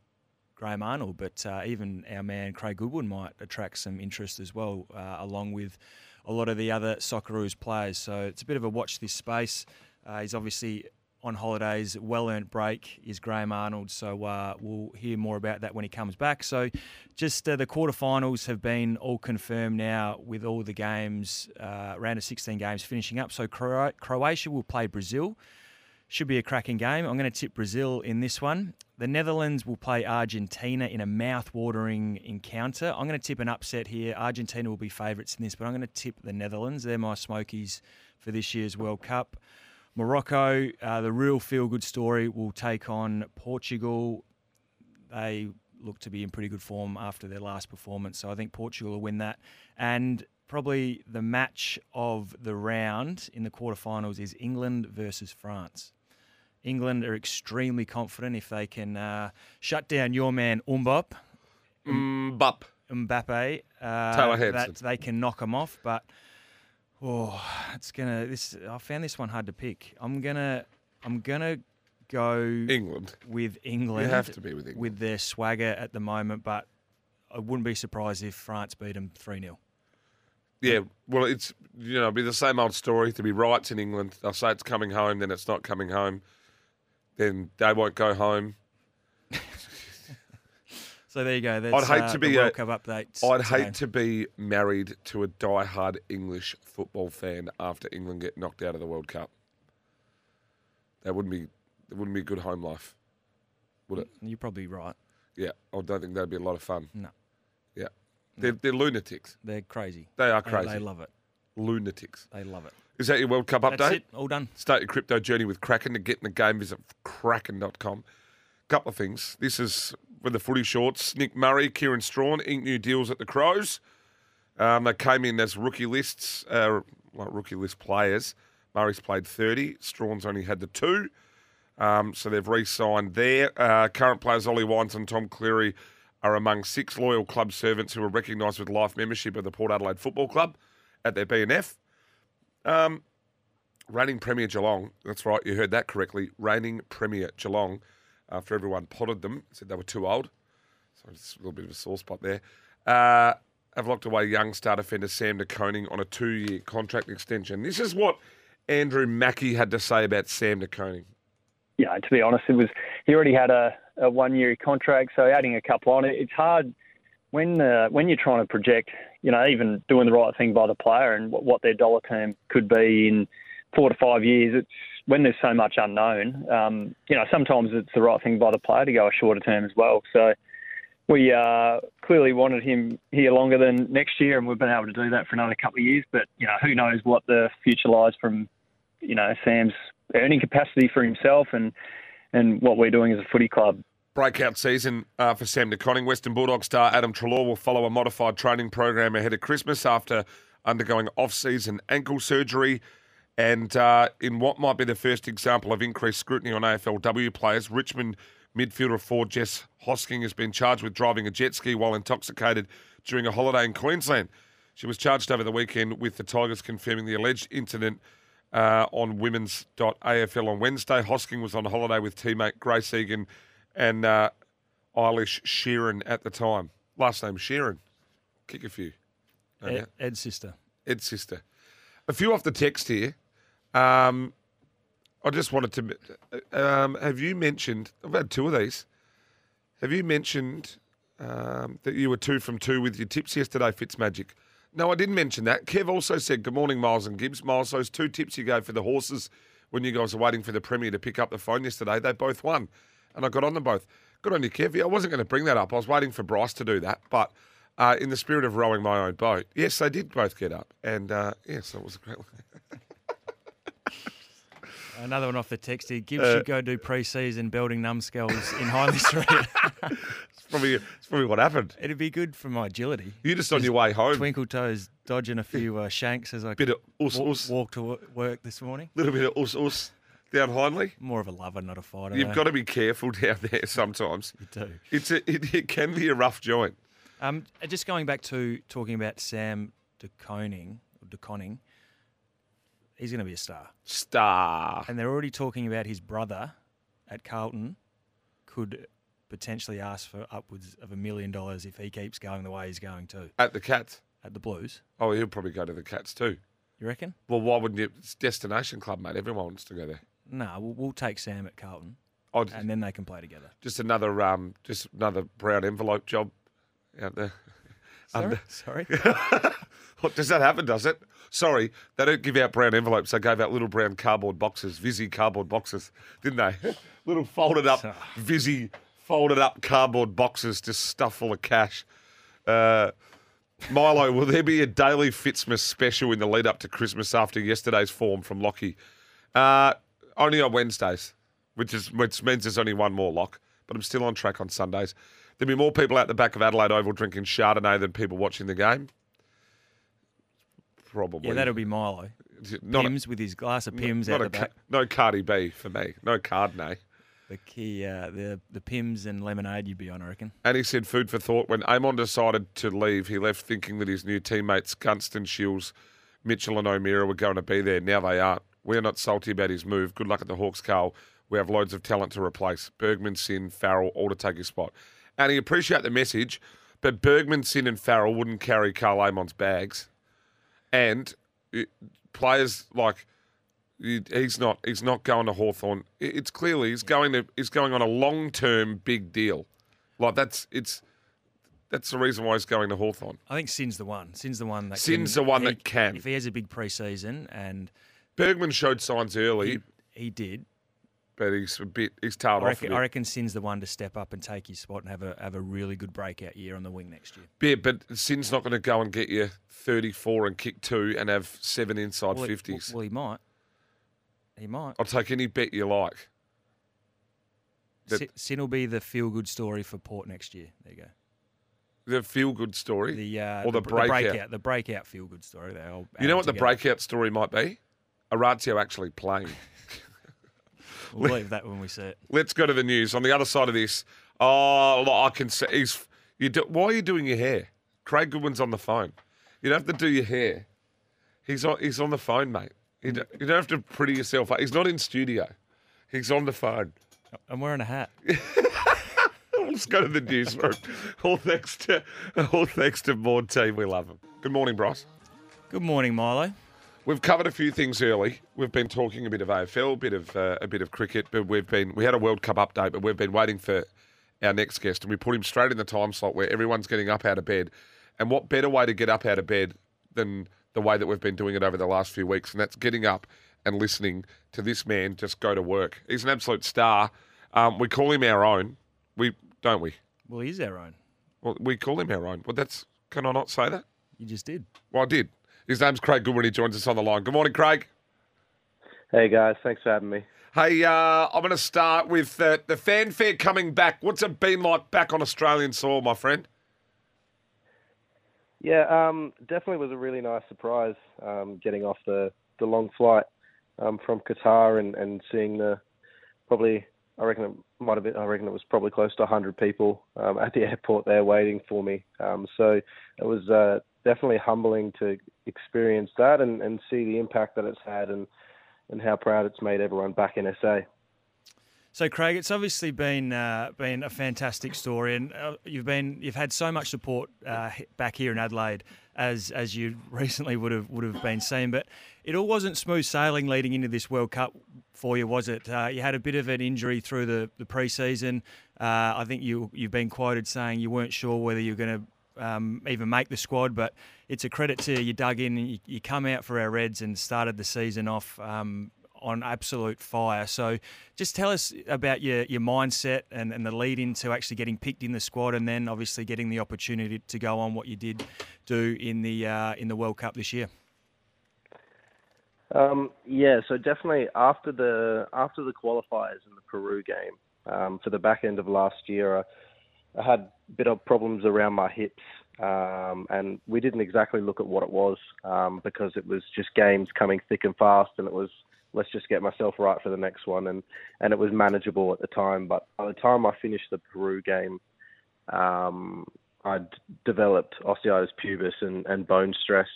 Graham Arnold, but uh, even our man Craig Goodwin might attract some interest as well, uh, along with a lot of the other Socceroos players. So it's a bit of a watch this space. Uh, he's obviously on holidays, well earned break is Graham Arnold. So uh, we'll hear more about that when he comes back. So just uh, the quarterfinals have been all confirmed now with all the games, uh, round of 16 games finishing up. So Cro- Croatia will play Brazil. Should be a cracking game. I'm going to tip Brazil in this one. The Netherlands will play Argentina in a mouth-watering encounter. I'm going to tip an upset here. Argentina will be favourites in this, but I'm going to tip the Netherlands. They're my smokies for this year's World Cup. Morocco, uh, the real feel-good story, will take on Portugal. They look to be in pretty good form after their last performance, so I think Portugal will win that. And probably the match of the round in the quarterfinals is England versus France. England are extremely confident if they can uh, shut down your man Umbop, Mbappe. Mbappe. Uh, Taylor that they can knock them off, but oh, it's gonna. This I found this one hard to pick. I'm gonna. I'm gonna go England with England. You have to be with England. with their swagger at the moment, but I wouldn't be surprised if France beat them three 0 Yeah, well, it's you know, it'll be the same old story. To be riots in England, they'll say it's coming home, then it's not coming home. Then they won't go home. So there you go. That's, I'd hate uh, to be World a, Cup update. I'd today. hate to be married to a die-hard English football fan after England get knocked out of the World Cup. That wouldn't be that wouldn't be a good home life, would it? You're probably right. Yeah, I don't think that'd be a lot of fun. No. Yeah, they're, they're lunatics. They're crazy. They are They- crazy. They love it. Lunatics. They love it. Is that your World Cup update? That's it. All done. Start your crypto journey with Kraken. To get in the game, visit kraken.com. Couple of things. This is with the footy shorts. Nick Murray, Kieran Strachan ink new deals at the Crows. Um, they came in as rookie lists, uh, like rookie list players. Murray's played 30. Strachan's only had the two. Um, so they've re signed there. Uh, current players Ollie Wines and Tom Clurey are among six loyal club servants who were recognised with life membership of the Port Adelaide Football Club at their BNF. Um, reigning Premier Geelong, that's right, you heard that correctly. Reigning Premier Geelong, after everyone potted them, said they were too old. So it's a little bit of a sore spot there. Uh, have locked away young star defender Sam De Koning on a two year contract extension. This is what Andrew Mackie had to say about Sam De Koning. Yeah, to be honest, it was he already had a, a one year contract, so adding a couple on it, it's hard when uh, when you're trying to project, you know, even doing the right thing by the player and what, what their dollar term could be in four to five years. It's when there's so much unknown. Um, you know, sometimes it's the right thing by the player to go a shorter term as well. So we uh, clearly wanted him here longer than next year, and we've been able to do that for another couple of years. But you know, who knows what the future lies from you know Sam's earning capacity for himself and and what we're doing as a footy club. Breakout season uh, for Sam De Koning. Western Bulldog star Adam Treloar will follow a modified training program ahead of Christmas after undergoing off-season ankle surgery. And uh, in what might be the first example of increased scrutiny on AFLW players, Richmond midfielder Ford Jess Hosking has been charged with driving a jet ski while intoxicated during a holiday in Queensland. She was charged over the weekend with the Tigers confirming the alleged incident uh, on women's.afl on Wednesday. Hosking was on holiday with teammate Grace Egan and uh, Eilish Sheeran at the time. Last name Sheeran. Kick a few. Ed. Ed's sister. Ed's sister. A few off the text here. Um, I just wanted to. Um, have you mentioned? I've had two of these. Have you mentioned um, that you were two from two with your tips yesterday, Fitzmagic? No, I didn't mention that. Kev also said, Good morning, Miles and Gibbs. Miles, those two tips you gave for the horses when you guys were waiting for the Premier to pick up the phone yesterday, they both won. And I got on them both. Good on you, Kev. I wasn't going to bring that up. I was waiting for Bryce to do that. But uh, in the spirit of rowing my own boat, yes, they did both get up. And uh, yes, that was a great one. Another one off the text here. Gibbs Uh, should go do pre-season building numbskulls in Hindley Street. it's, probably, it's probably what happened. It'd be good for my agility. You're just on your way home. Twinkle toes, dodging a few uh, shanks as I Bit of us, wa- us. walk to work this morning. A little bit of us us down Hindley. More of a lover, not a fighter. You've though. got to be careful down there sometimes. You do. It's a, it, it can be a rough joint. Um, just going back to talking about Sam De Koning, De Conning, he's going to be a star. Star. And they're already talking about his brother at Carlton could potentially ask for upwards of a million dollars if he keeps going the way he's going to. At the Cats. At the Blues. Oh, he'll probably go to the Cats too. You reckon? Well, why wouldn't you? It's destination club, mate. Everyone wants to go there. No, we'll, we'll take Sam at Carlton, Oh, and then they can play together. just another um, just another brown envelope job out there. Sorry? Under- Sorry? what does that happen? Does it? Sorry, they don't give out brown envelopes. They gave out little brown cardboard boxes, Visy cardboard boxes, didn't they? little folded up Visy folded up cardboard boxes, just stuff full of cash. Uh, Milo, will there be a daily Fitzmas special in the lead up to Christmas after yesterday's form from Lockie? Uh, only on Wednesdays, which is which means there's only one more lock. But I'm still on track on Sundays. There'll be more people out the back of Adelaide Oval drinking Chardonnay than people watching the game. Probably. Yeah, that'll be Milo. Not a- Pimm's with his glass of Pimm's not out a the ca- back. no Cardi B for me. No Cardinay. The key, uh, the the Pimm's and lemonade you'd be on, I reckon. And he said, food for thought. When Amon decided to leave, he left thinking that his new teammates, Gunston, Shields, Mitchell, and O'Meara were going to be there. Now they aren't. We're not salty about his move. Good luck at the Hawks, Karl. We have loads of talent to replace. Bergman, Sin, Farrell, all to take his spot. And he appreciate the message, but Bergman, Sin, and Farrell wouldn't carry Karl Amon's bags. And it, players like he's not he's not going to Hawthorn. It's clearly he's going to he's going on a long term big deal. Like that's it's that's the reason why he's going to Hawthorn. I think Sin's the one. Sin's the one that Sin's can, the one he- that can. If he has a big pre-season and Bergman showed signs early, he, he did, but he's a bit he's tailed I off reckon, bit. I reckon Sin's the one to step up and take his spot and have a have a really good breakout year on the wing next year. Yeah, but Sin's not going to go and get you 34 and kick two and have seven inside well, he- 50s. well, he might. He might. I'll take any bet you like. that- Sin, will be the feel-good story for Port next year. There you go. The feel good story. The uh, or the, br- breakout. the breakout feel-good story. There. You know what the breakout story might be? Orazio actually playing. We'll leave that when we see it. Let's go to the news. On the other side of this, oh, look, I can see he's You do, why are you doing your hair? Craig Goodwin's on the phone. You don't have to do your hair. He's on. He's on the phone, mate. You mm. don't, you don't have to pretty yourself up. He's not in studio. He's on the phone. I'm wearing a hat. Let's go to the newsroom. all thanks to all thanks to Board Team. We love them. Good morning, Bryce. Good morning, Milo. We've covered a few things early. We've been talking a bit of AFL, a bit of uh, a bit of cricket, but we've been we had a World Cup update, but we've been waiting for our next guest, and we put him straight in the time slot where everyone's getting up out of bed. And what better way to get up out of bed than the way that we've been doing it over the last few weeks, and that's getting up and listening to this man just go to work. He's an absolute star. Um, we call him our own. We don't we? Well, he's our own. Well, we call him our own. Well, that's can I not say that? You just did. Well, I did. His name's Craig Goodwin. He joins us on the line. Good morning, Craig. Hey guys, thanks for having me. Hey, uh, I'm going to start with uh, the fanfare coming back. What's it been like back on Australian soil, my friend? Yeah, um, definitely was a really nice surprise um, getting off the, the long flight um, from Qatar and, and seeing the probably I reckon it might have been I reckon it was probably close to 100 people um, at the airport there waiting for me. Um, so it was uh, definitely humbling to experience that and, and see the impact that it's had and and how proud it's made everyone back in SA. So, Craig, it's obviously been uh, been a fantastic story, and uh, you've been you've had so much support uh, back here in Adelaide, as as you recently would have would have been seen. But it all wasn't smooth sailing leading into this World Cup for you, was it? Uh, you had a bit of an injury through the the preseason. Uh, I think you you've been quoted saying you weren't sure whether you're going to um, even make the squad, but it's a credit to you. Dug in and you, you come out for our Reds and started the season off um, on absolute fire. So just tell us about your, your mindset and, and the lead into actually getting picked in the squad and then obviously getting the opportunity to go on what you did do in the uh, in the World Cup this year. Um, yeah, so definitely after the after the qualifiers in the Peru game um, for the back end of last year, I, I had bit of problems around my hips, um, and we didn't exactly look at what it was um, because it was just games coming thick and fast, and it was let's just get myself right for the next one, and and it was manageable at the time. But by the time I finished the Peru game, um, I'd developed osteitis pubis and, and bone stress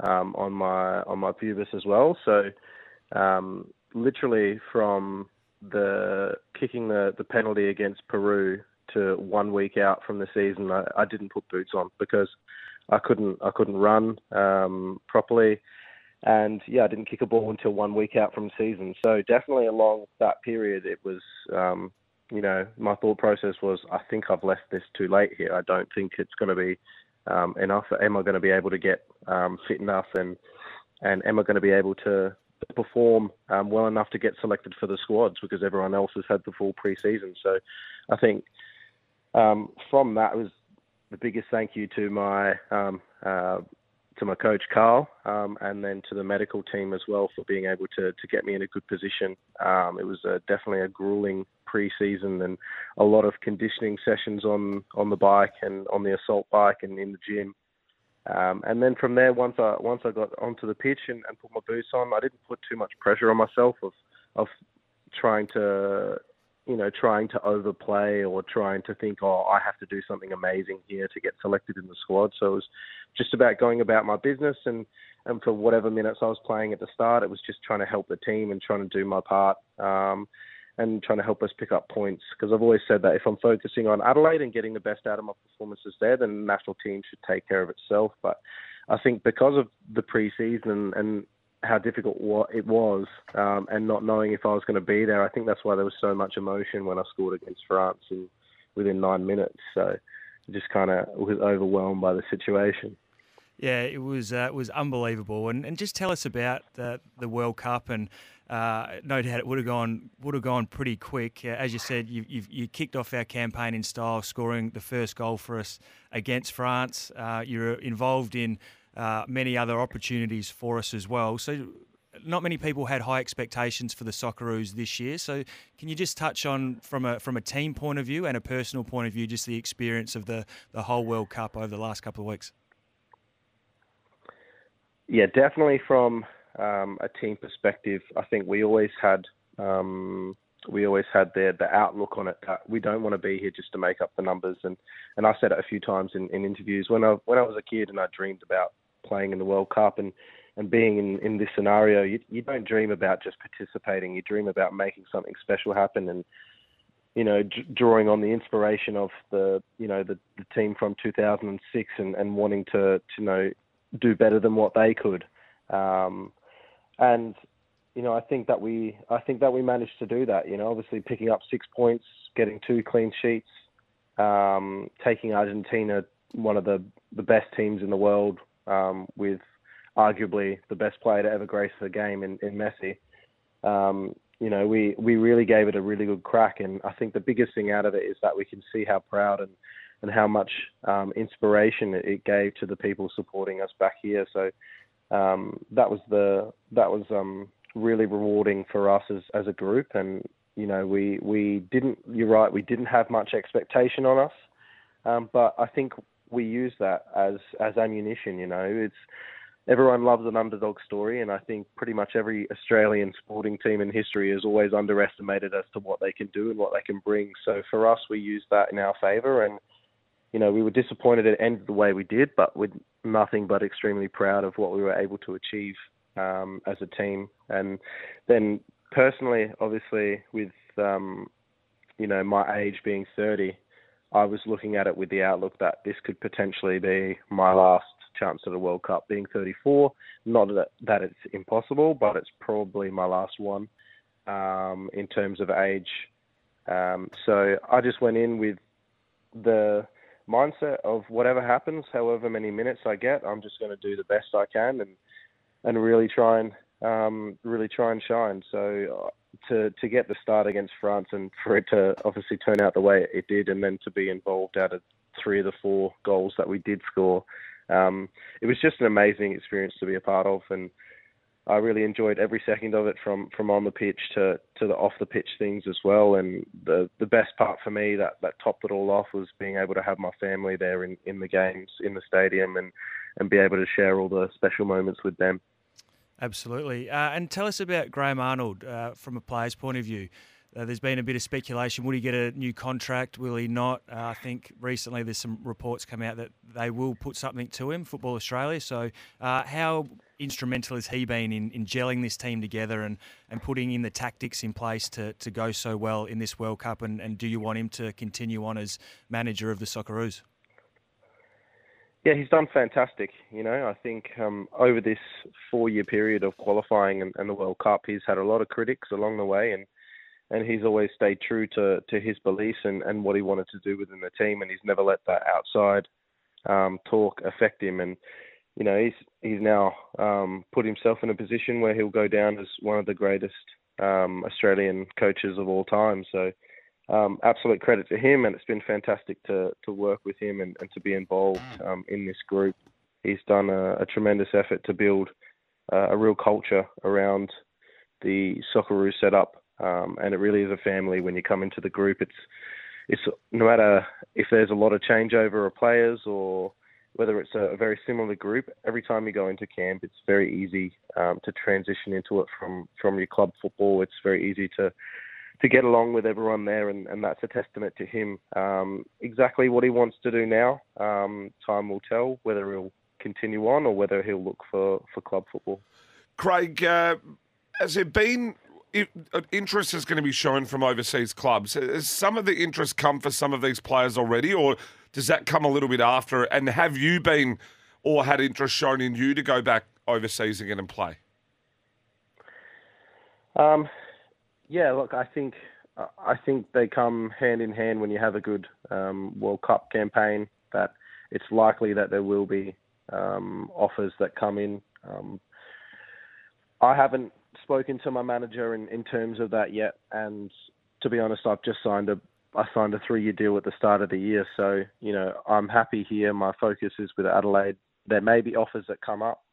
um, on my on my pubis as well. So um, literally from the kicking the, the penalty against Peru to one week out from the season, I, I didn't put boots on because I couldn't I couldn't run um, properly, and yeah, I didn't kick a ball until one week out from season. So definitely along that period, it was um, you know my thought process was I think I've left this too late here. I don't think it's going to be um, enough. Am I going to be able to get um, fit enough and and am I going to be able to perform um, well enough to get selected for the squads because everyone else has had the full preseason. So I think um, from that was the biggest thank you to my um, uh, to my coach Carl, um, and then to the medical team as well for being able to to get me in a good position. Um, it was a, definitely a grueling pre-season and a lot of conditioning sessions on on the bike and on the assault bike and in the gym. Um, and then from there, once I once I got onto the pitch and, and put my boots on, I didn't put too much pressure on myself of of trying to you know, trying to overplay or trying to think, oh, I have to do something amazing here to get selected in the squad. So it was just about going about my business and, and for whatever minutes I was playing at the start, it was just trying to help the team and trying to do my part um, and trying to help us pick up points. Because I've always said that if I'm focusing on Adelaide and getting the best out of my performances there, then the national team should take care of itself. But I think because of the preseason and, and how difficult it was, um, and not knowing if I was going to be there. I think that's why there was so much emotion when I scored against France in, within nine minutes. So just kind of was overwhelmed by the situation. Yeah, it was uh, it was unbelievable, and and just tell us about the the World Cup, and uh, no doubt it would have gone would have gone pretty quick. Uh, as you said, you you've, you kicked off our campaign in style, scoring the first goal for us against France. Uh, you're involved in uh, many other opportunities for us as well. So, not many people had high expectations for the Socceroos this year. So, can you just touch on from a from a team point of view and a personal point of view, just the experience of the the whole World Cup over the last couple of weeks? Yeah, definitely from um, a team perspective, I think we always had um, we always had the the outlook on it that we don't want to be here just to make up the numbers. And and I said it a few times in, in interviews when I when I was a kid and I dreamed about playing in the World Cup and and being in, in this scenario, you, you don't dream about just participating. You dream about making something special happen and you know d- drawing on the inspiration of the you know the, the team from 2006 and, and wanting to to you know do better than what they could. Um, and you know, I think that we I think that we managed to do that. You know, obviously picking up six points, getting two clean sheets, um, taking Argentina, one of the the best teams in the world, um, with arguably the best player to ever grace the game in, in Messi. Um, you know, we, we really gave it a really good crack, and I think the biggest thing out of it is that we can see how proud and and how much um, inspiration it gave to the people supporting us back here. So um, that was the that was um, really rewarding for us as as a group, and you know we we didn't. You're right, we didn't have much expectation on us, um, but I think we use that as as ammunition. You know, it's everyone loves an underdog story, and I think pretty much every Australian sporting team in history has always underestimated as to what they can do and what they can bring. So for us, we use that in our favour, and you know we were disappointed it ended the way we did, but we're nothing but extremely proud of what we were able to achieve um, as a team. And then personally, obviously, with um, you know my age being 30, I was looking at it with the outlook that this could potentially be my last chance at a World Cup. Being 34, not that, it's impossible, but it's probably my last one um, in terms of age. Um, so I just went in with the mindset of whatever happens, however many minutes I get, I'm just going to do the best I can and and really try and um, really try and shine. So to to get the start against France and for it to obviously turn out the way it did, and then to be involved out of three of the four goals that we did score, um, it was just an amazing experience to be a part of, and I really enjoyed every second of it from from on the pitch to to the off the pitch things as well. And the the best part for me that that topped it all off was being able to have my family there in in the games in the stadium and and be able to share all the special moments with them. Absolutely. Uh, and tell us about Graham Arnold uh, from a player's point of view. Uh, there's been a bit of speculation. Will he get a new contract? Will he not? Uh, I think recently there's some reports come out that they will put something to him, Football Australia. So, uh, how instrumental has he been in, in gelling this team together and, and putting in the tactics in place to, to go so well in this World Cup? And, and do you want him to continue on as manager of the Socceroos? Yeah, he's done fantastic. You know, I think um, over this four-year period of qualifying and, and, the World Cup, he's had a lot of critics along the way, and and he's always stayed true to, to his beliefs and, and what he wanted to do within the team, and he's never let that outside um, talk affect him. And you know, he's he's now um, put himself in a position where he'll go down as one of the greatest um, Australian coaches of all time. So um, absolute credit to him, and it's been fantastic to to work with him and, and to be involved um, in this group. He's done a, a tremendous effort to build uh, a real culture around the Socceroo setup, um, and it really is a family when you come into the group. It's it's no matter if there's a lot of changeover of players or whether it's a, a very similar group. Every time you go into camp, it's very easy um, to transition into it from from your club football. It's very easy to to get along with everyone there, and, and that's a testament to him. Um, exactly what he wants to do now, um, time will tell whether he'll continue on or whether he'll look for, for club football. Craig, uh, has there been uh, interest is going to be shown from overseas clubs? Has some of the interest come for some of these players already, or does that come a little bit after? And have you been or had interest shown in you to go back overseas again and play? Um, yeah, look, I think I think they come hand in hand when you have a good um, World Cup campaign. That it's likely that there will be um, offers that come in. Um, I haven't spoken to my manager in, in terms of that yet, and to be honest, I've just signed a I signed a three year deal at the start of the year, so you know I'm happy here. My focus is with Adelaide. There may be offers that come up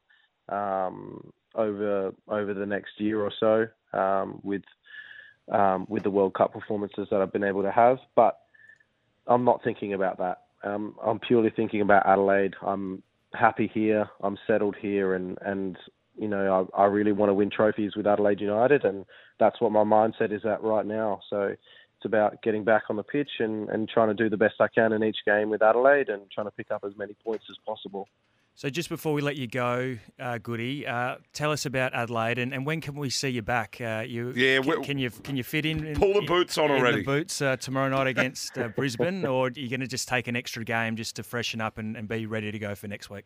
um, over over the next year or so um, with um, with the World Cup performances that I've been able to have. But I'm not thinking about that. Um, I'm purely thinking about Adelaide. I'm happy here. I'm settled here, and and you know, I, I really want to win trophies with Adelaide United, and that's what my mindset is at right now. So it's about getting back on the pitch and, and trying to do the best I can in each game with Adelaide and trying to pick up as many points as possible. So just before we let you go, uh, Goody, uh, tell us about Adelaide and, and when can we see you back? Uh, you Yeah, can, we- can you can you fit in? in Pull the boots on in already. The boots uh, tomorrow night against uh, Brisbane, or are you going to just take an extra game just to freshen up and, and be ready to go for next week?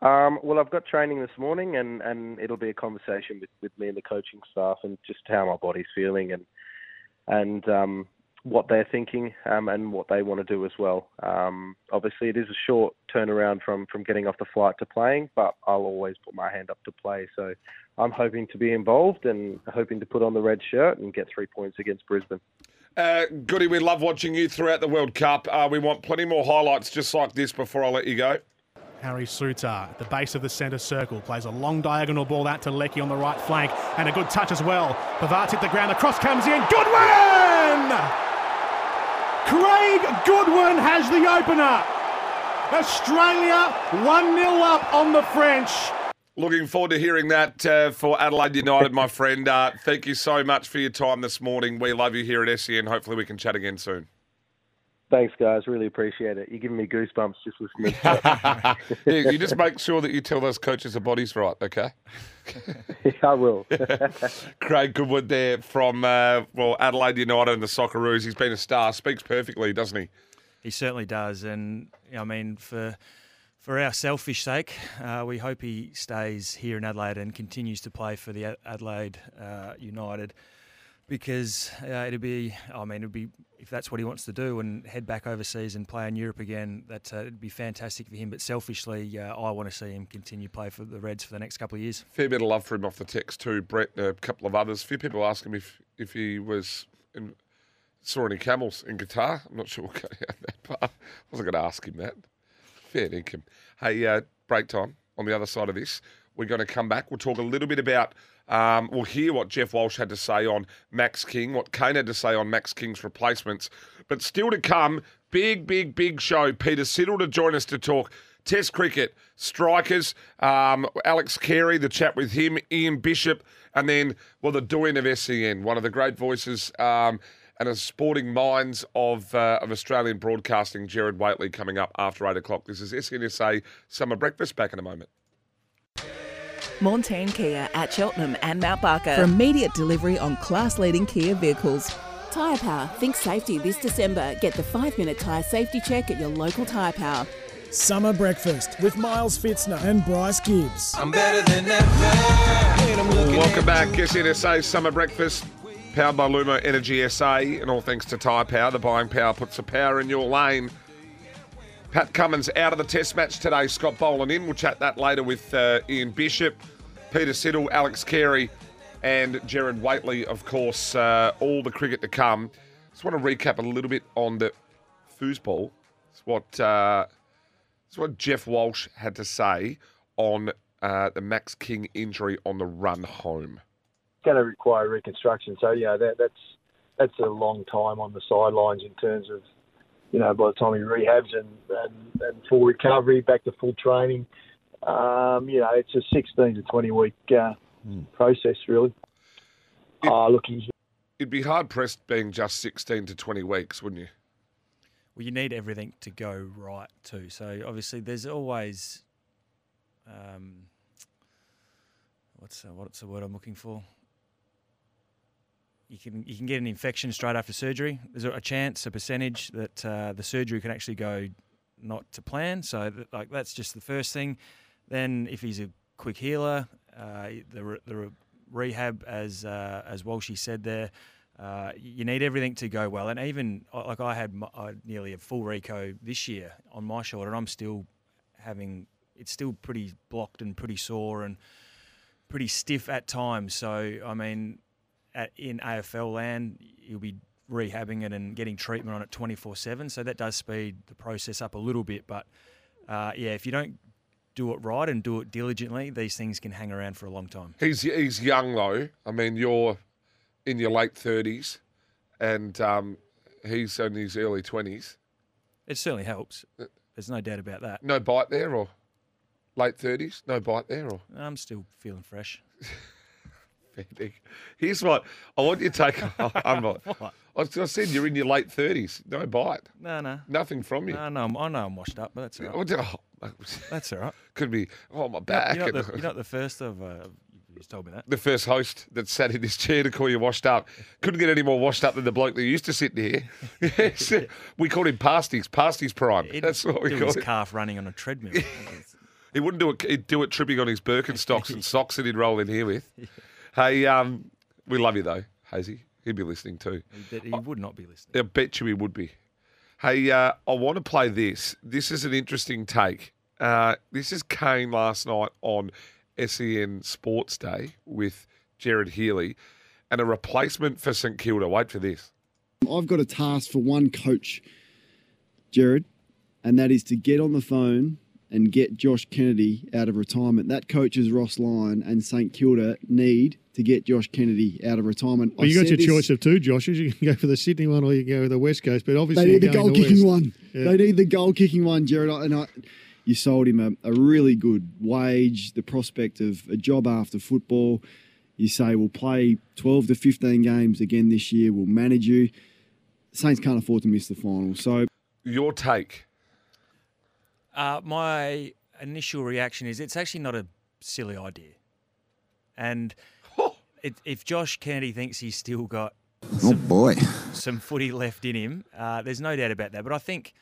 Um, well, I've got training this morning, and, and it'll be a conversation with, with me and the coaching staff, and just how my body's feeling, and and um, what they're thinking, um, and what they want to do as well. Um, obviously, it is a short turnaround from from getting off the flight to playing, but I'll always put my hand up to play. So I'm hoping to be involved and hoping to put on the red shirt and get three points against Brisbane. Uh, Goody, we love watching you throughout the World Cup. Uh, we want plenty more highlights just like this before I let you go. Harry Souttar at the base of the centre circle plays a long diagonal ball out to Leckie on the right flank and a good touch as well. Pavard's hit the ground, the cross comes in. Goodwin! Craig Goodwin has the opener. Australia 1 0 up on the French. Looking forward to hearing that uh, for Adelaide United, my friend. Uh, thank you so much for your time this morning. We love you here at SEN. Hopefully, we can chat again soon. Thanks, guys. Really appreciate it. You're giving me goosebumps just listening. to it. yeah, you just make sure that you tell those coaches the body's right, okay? I will. Craig Goodwin there from uh, well Adelaide United and the Socceroos. He's been a star. Speaks perfectly, doesn't he? He certainly does, and I mean for for our selfish sake, uh, we hope he stays here in Adelaide and continues to play for the Adelaide uh, United because uh, it'd be, I mean, it'd be if that's what he wants to do and head back overseas and play in Europe again. That uh, it'd be fantastic for him. But selfishly, uh, I want to see him continue play for the Reds for the next couple of years. Fair bit of love for him off the text too. Brett, a couple of others. A few people ask him if if he was in, saw any camels in Qatar. I'm not sure we'll go down that part. I wasn't going to ask him that. Fair dinkum. Hey, uh, break time on the other side of this. We're going to come back. We'll talk a little bit about. Um, we'll hear what Geoff Walsh had to say on Max King, what Kane had to say on Max King's replacements. But still to come, big, big, big show. Peter Siddle to join us to talk Test cricket, strikers, um, Alex Carey, the chat with him, Ian Bishop, and then, well, the doing of SEN, one of the great voices um, and a sporting minds of, uh, of Australian broadcasting, Gerard Whateley, coming up after 8 o'clock. This is SEN SA Summer Breakfast. Back in a moment. Montane Kia at Cheltenham and Mount Barker for immediate delivery on class leading Kia vehicles. Tyre Power. Think safety this December. Get the five minute tyre safety check at your local Tyre Power. Summer breakfast with Miles Fitzner and Bryce Gibbs. I'm better than ever. And Welcome at back. SEN SA Summer Breakfast, powered by Lumo Energy SA, and all thanks to Tyre Power. The buying power puts the power in your lane. Pat Cummins out of the test match today. Scott Boland in. We'll chat that later with uh, Ian Bishop, Peter Siddle, Alex Carey, and Gerard Whateley, of course. Uh, all the cricket to come. Just want to recap a little bit on the foosball. It's what uh, it's what Geoff Walsh had to say on uh, the Max King injury on the run home. It's going to require reconstruction. So know that that's that's a long time on the sidelines in terms of you know by the time he rehabs and and, and full recovery, back to full training. Um, you know, it's a 16 to 20 week uh, process really. Uh, look, he's It'd be hard pressed being just 16 to 20 weeks, wouldn't you? Well, you need everything to go right too. So obviously, there's always um, what's uh, what's the word I'm looking for? You can you can get an infection straight after surgery. There's a chance, a percentage that uh, the surgery can actually go not to plan. So that, like that's just the first thing. Then if he's a quick healer, uh, the re- the re- rehab as uh, as Walshy said there. Uh, you need everything to go well, and even uh, like I had my, nearly a full reco this year on my shoulder, and I'm still having it's still pretty blocked and pretty sore and pretty stiff at times. So I mean, at, in AFL land, you'll be rehabbing it and getting treatment on it 24 seven. So that does speed the process up a little bit. But uh, yeah, if you don't do it right and do it diligently, these things can hang around for a long time. He's he's young though. I mean, you're in your late 30s, and um, he's in his early 20s. It certainly helps. There's no doubt about that. No bite there, or Late thirties, no bite there, or I'm still feeling fresh. Here's what I want you to take. I'm not. I said you're in your late thirties, no bite, No, no. nothing from you. No, no, I'm- I know I'm washed up, but that's all right. Oh, That's all right. Could be. Oh, my back. you're, not the, you're not the first of. Uh, you told me that. the first host that sat in this chair to call you washed up. Couldn't get any more washed up than the bloke that used to sit here. Yes. we called him Pasties, Pasties Prime. That's what we called his him. calf running on a treadmill. He wouldn't do it. He'd do it tripping on his Birkenstocks and socks that he'd roll in here with. Hey, um, we love you though, Hazy. He'd be listening too. He, he would not be listening. I bet you he would be. Hey, uh, I want to play this. This is an interesting take. Uh, this is Kane last night on SEN Sports Day with Gerard Healy and a replacement for St Kilda. Wait for this. I've got a task for one coach, Jared, and that is to get on the phone and get Josh Kennedy out of retirement. That coaches Ross Lyon, and St Kilda need to get Josh Kennedy out of retirement. Well, I you got your this- choice of two Joshes. You can go for the Sydney one or you can go for the West Coast. But obviously, They need the you're going goal the kicking West. one. Yeah. They need the goal kicking one, Gerard. And I, you sold him a, a really good wage, the prospect of a job after football. You say we'll play 12 to 15 games again this year. We'll manage you. Saints can't afford to miss the final. So Your take. Uh, my initial reaction is it's actually not a silly idea. And it, if Josh Kennedy thinks he's still got Oh boy. some footy left in him, uh, there's no doubt about that. But I think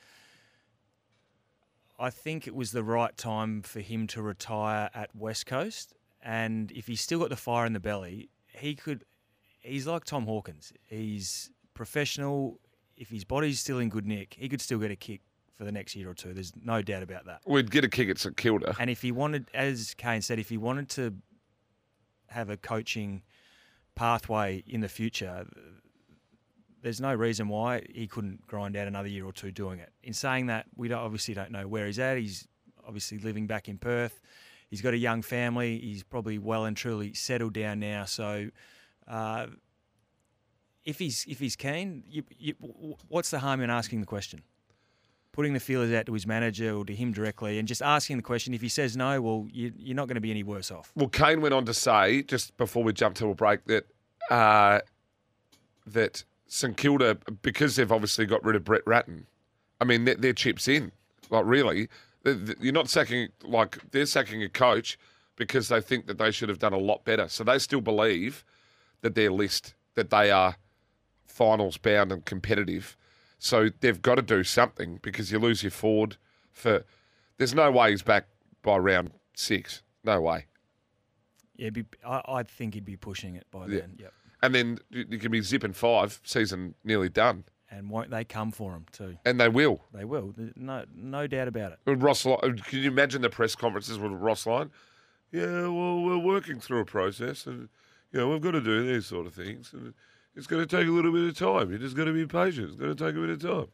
I think it was the right time for him to retire at West Coast. And if he's still got the fire in the belly, he could. He's like Tom Hawkins. He's professional. If his body's still in good nick, he could still get a kick for the next year or two. There's no doubt about that. We'd get a kick at St Kilda. And if he wanted, as Kane said, if he wanted to have a coaching pathway in the future, there's no reason why he couldn't grind out another year or two doing it. In saying that, we don't, obviously don't know where he's at. He's obviously living back in Perth. He's got a young family. He's probably well and truly settled down now. So, uh, if he's if he's keen, you, you, what's the harm in asking the question? Putting the feelers out to his manager or to him directly, and just asking the question. If he says no, well, you, you're not going to be any worse off. Well, Kane went on to say, just before we jump to a break, that uh, that St Kilda, because they've obviously got rid of Brett Ratten, I mean, their chips in. Like, really, you're not sacking, like, they're sacking a coach because they think that they should have done a lot better. So they still believe that their list, that they are finals bound and competitive. So they've got to do something because you lose your Ford for. There's no way he's back by round six. No way. Yeah, be, I, I think he'd be pushing it by Yeah. then. Yep. And then you can be zipping five, season nearly done. And won't they come for him too? And they will. They will. No, no doubt about it. With Ross, Ly- uh, can you imagine the press conferences with Ross Lyon? Yeah, well, we're working through a process, and you know we've got to do these sort of things, and it's going to take a little bit of time. You're just got to be patient. It's going to take a bit of time.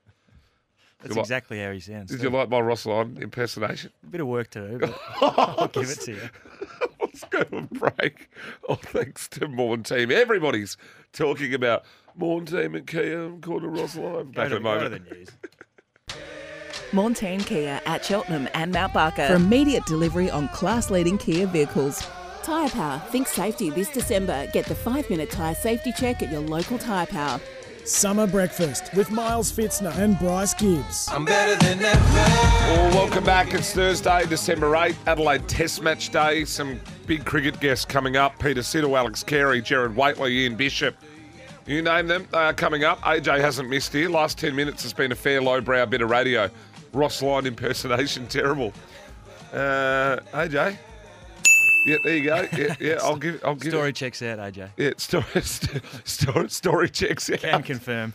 That's You like- exactly how he sounds. Did too. you like my Ross Lyon impersonation? A bit of work to do, but I'll give it to you. Let's go to a break. Oh, thanks to Morn Team. Everybody's talking about Morn Team and Kia and Corner Ross Lyon. Back to- in a moment. the news. Montane Kia at Cheltenham and Mount Barker for immediate delivery on class leading Kia vehicles. Tyre Power. Think safety this December. Get the five minute tyre safety check at your local Tyre Power. Summer breakfast with Miles Fitzner and Bryce Gibbs. I'm better than ever. Well, welcome back. It's Thursday, December 8th, Adelaide Test Match Day. Some big cricket guests coming up. Peter Siddle, Alex Carey, Gerard Whateley, Ian Bishop. You name them, they are coming up. AJ hasn't missed here. Last 10 minutes has been a fair lowbrow bit of radio. Ross Lyon impersonation, terrible. Uh, AJ? Yeah, there you go. Yeah, yeah I'll give I'll give Story it. checks out, AJ. Yeah, story, story, story checks out. Can confirm.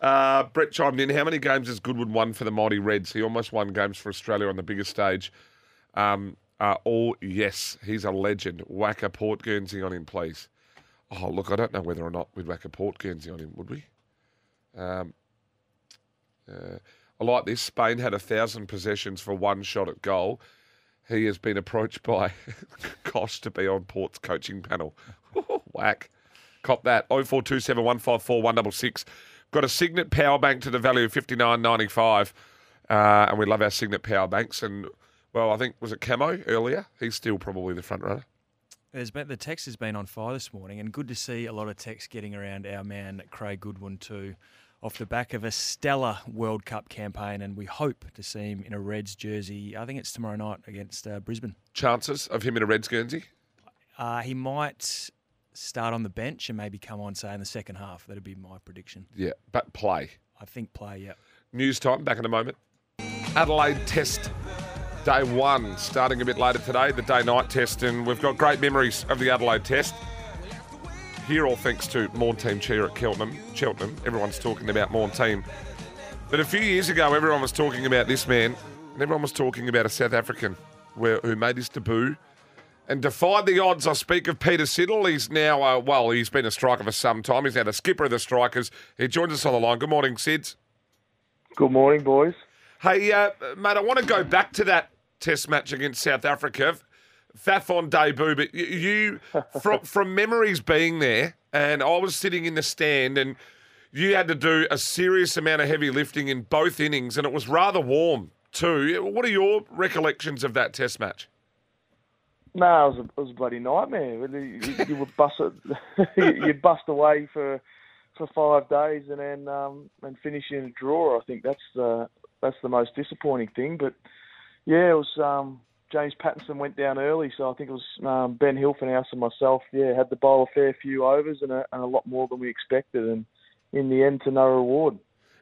Uh, Brett chimed in. How many games has Goodwin won for the Mighty Reds? He almost won games for Australia on the biggest stage. Um, uh, oh, yes, he's a legend. Whack a Port Guernsey on him, please. Oh, look, I don't know whether or not we'd whack a Port Guernsey on him, would we? Um, uh, I like this. Spain had a thousand possessions for one shot at goal. He has been approached by Kosh to be on Port's coaching panel. Whack. Cop that. 0427 154 166. Got a Cygnett power bank to the value of fifty nine ninety five, uh, and we love our Cygnett power banks. And Well, I think was it Camo earlier. He's still probably the front runner. There's been, the text has been on fire this morning, and good to see a lot of text getting around our man Craig Goodwin too, off the back of a stellar World Cup campaign, and we hope to see him in a Reds jersey. I think it's tomorrow night against uh, Brisbane. Chances of him in a Reds Guernsey? Uh, he might start on the bench and maybe come on, say in the second half. That'd be my prediction. Yeah, but play. I think play. Yeah. News time. Back in a moment. Adelaide Test Day one, starting a bit later today, the day night test, and we've got great memories of the Adelaide test. Here, all thanks to Morn Team Cheer at Cheltenham. Cheltenham, everyone's talking about Morn Team. But a few years ago, everyone was talking about this man, and everyone was talking about a South African where, who made his debut and defied the odds. I speak of Peter Siddle. He's now, uh, well, he's been a striker for some time. He's now the skipper of the strikers. He joins us on the line. Good morning, Sids. Good morning, boys. Hey, uh, mate, I want to go back to that test match against South Africa. Faf on debut, but you, from, from memories being there, and I was sitting in the stand, and you had to do a serious amount of heavy lifting in both innings, and it was rather warm too. What are your recollections of that test match? No, it was a, it was a bloody nightmare. You, you would bust it, you'd bust away for for five days and then um, and finish in a draw. I think that's the that's the most disappointing thing. But yeah, it was um, James Pattinson went down early, so I think it was um, Ben Hilfenhaus and myself. Yeah, had to bowl a fair few overs and a, and a lot more than we expected, and in the end, to no reward.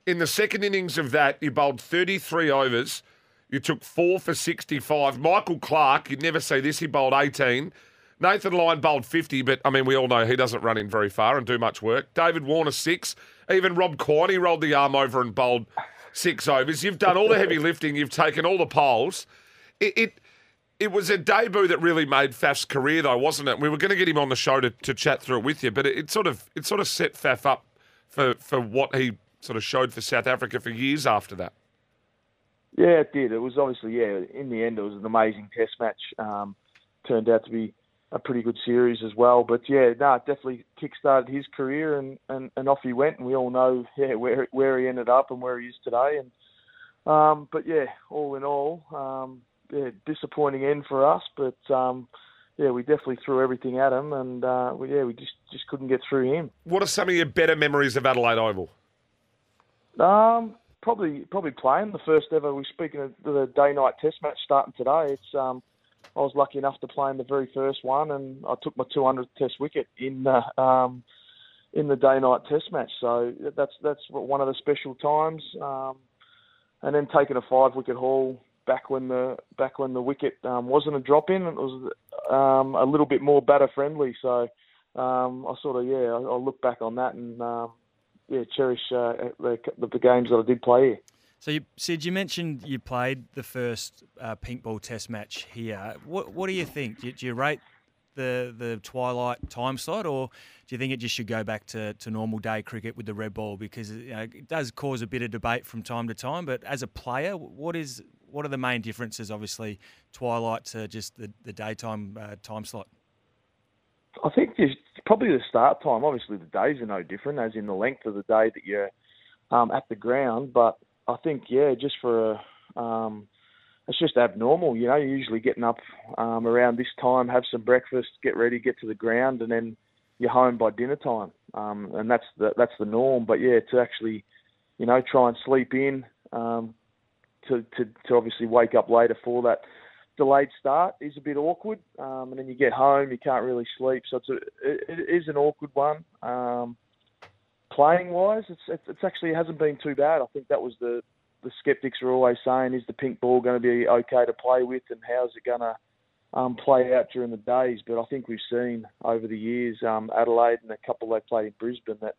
In the second innings of that, you bowled 33 overs. You took four for 65. Michael Clarke, you'd never see this, he bowled 18. Nathan Lyon bowled 50, but I mean, we all know he doesn't run in very far and do much work. David Warner, six. Even Rob Quiney rolled the arm over and bowled six overs. You've done all the heavy lifting. You've taken all the poles. It, it it was a debut that really made Faf's career, though, wasn't it? We were going to get him on the show to, to chat through it with you, but it, it sort of it sort of set Faf up for for what he sort of showed for South Africa for years after that. Yeah, it did. It was obviously yeah. In the end, it was an amazing Test match. Um, turned out to be a pretty good series as well. But yeah, no, it definitely kick-started his career, and, and, and off he went. And we all know yeah where where he ended up and where he is today. And um, but yeah, all in all, um, yeah, disappointing end for us. But um, yeah, we definitely threw everything at him, and uh, we, yeah, we just just couldn't get through him. What are some of your better memories of Adelaide Oval? Um, probably probably playing the first ever. We're speaking of the day night test match starting today. It's um, I was lucky enough to play in the very first one, and I took my 200th Test wicket in the um, in the day night Test match. So that's that's one of the special times. Um, and then taking a five wicket haul back when the back when the wicket um, wasn't a drop in, and it was um, a little bit more batter friendly. So um, I sort of yeah, I'll look back on that and um, yeah, cherish uh, the, the games that I did play here. So, you, Sid, you mentioned you played the first uh, pink ball test match here. What What do you think? Do, do, you rate the the twilight time slot, or do you think it just should go back to, to normal day cricket with the red ball? Because you know, it does cause a bit of debate from time to time. But as a player, what is what are the main differences? Obviously, twilight to just the the daytime uh, time slot. I think probably the start time. Obviously, the days are no different, as in the length of the day that you're um, at the ground. But I think yeah, just for a, um, it's just abnormal. You know, you're usually getting up um, around this time, have some breakfast, get ready, get to the ground, and then you're home by dinner time. Um, and that's the that's the norm. But yeah, to actually, you know, try and sleep in, um, to, to to obviously wake up later for that delayed start is a bit awkward. Um, and then you get home, you can't really sleep, so it's a, it, it is an awkward one. Um, playing wise, it's it's actually it hasn't been too bad. I think that was the the skeptics are always saying, is the pink ball going to be okay to play with, and how's it going to um, play out during the days? But I think we've seen over the years, um, Adelaide and a couple they played in Brisbane that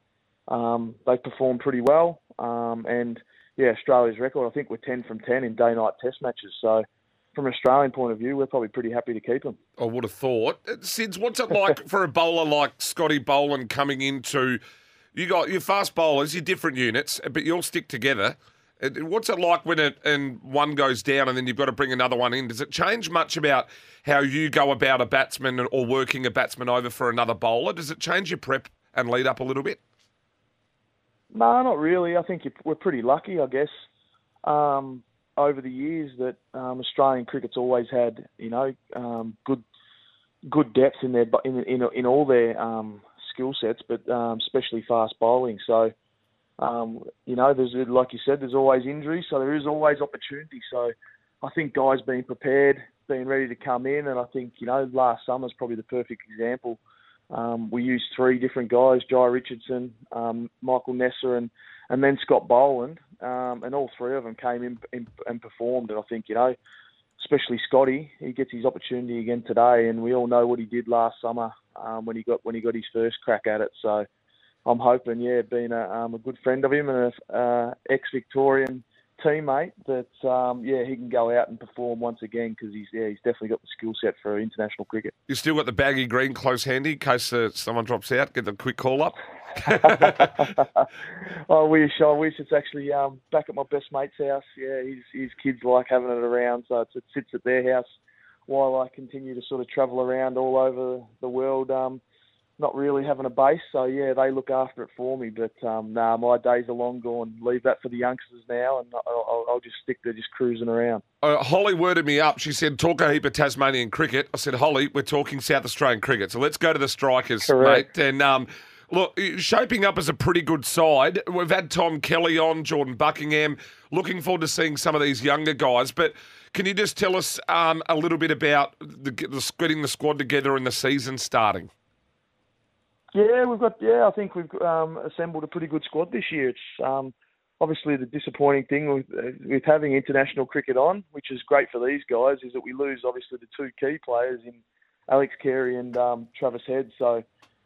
um, they performed pretty well. Um, and yeah, Australia's record, I think we're 10 from 10 in day night test matches. So from an Australian point of view, we're probably pretty happy to keep them. I would have thought. Uh, Sids, what's it like for a bowler like Scotty Boland coming into you got your fast bowlers, your different units, but you all stick together. Uh, what's it like when it and one goes down and then you've got to bring another one in? Does it change much about how you go about a batsman or working a batsman over for another bowler? Does it change your prep and lead up a little bit? No, not really. I think we're pretty lucky, I guess. Um, over the years that um, Australian cricket's always had, you know, um, good good depth in their in in, in all their um, skill sets, but um, especially fast bowling. So, um, you know, there's like you said, there's always injuries, so there is always opportunity. So, I think guys being prepared, being ready to come in, and I think you know last summer's probably the perfect example. Um, we used three different guys: Jhye Richardson, um, Michael Neser, and and then Scott Boland, um, and all three of them came in, in and performed. And I think you know, especially Scotty, he gets his opportunity again today, and we all know what he did last summer um, when he got when he got his first crack at it. So I'm hoping, yeah, being a, um, a good friend of him and a uh, ex-Victorian teammate, that um, yeah, he can go out and perform once again because he's yeah, he's definitely got the skill set for international cricket. You still got the baggy green close handy in case uh, someone drops out. Get the quick call up. I wish, I wish it's actually um, back at my best mate's house. Yeah, his his kids like having it around, so it sits at their house while I continue to sort of travel around all over the world. Um, not really having a base, so yeah, they look after it for me. But um, nah, my days are long gone. Leave that for the youngsters now, and I'll, I'll just stick to just cruising around. Uh, Holly worded me up. She said, "Talk a heap of Tasmanian cricket." I said, "Holly, we're talking South Australian cricket, so let's go to the strikers, Correct. mate." And um, look, shaping up as a pretty good side. We've had Tom Kelly on, Jordan Buckingham. Looking forward to seeing some of these younger guys, but. Can you just tell us um, a little bit about the, the getting the squad together and the season starting? Yeah, we've got. Yeah, I think we've um, assembled a pretty good squad this year. It's um, obviously the disappointing thing with uh, with having international cricket on, which is great for these guys, is that we lose obviously the two key players in Alex Carey and um, Travis Head. So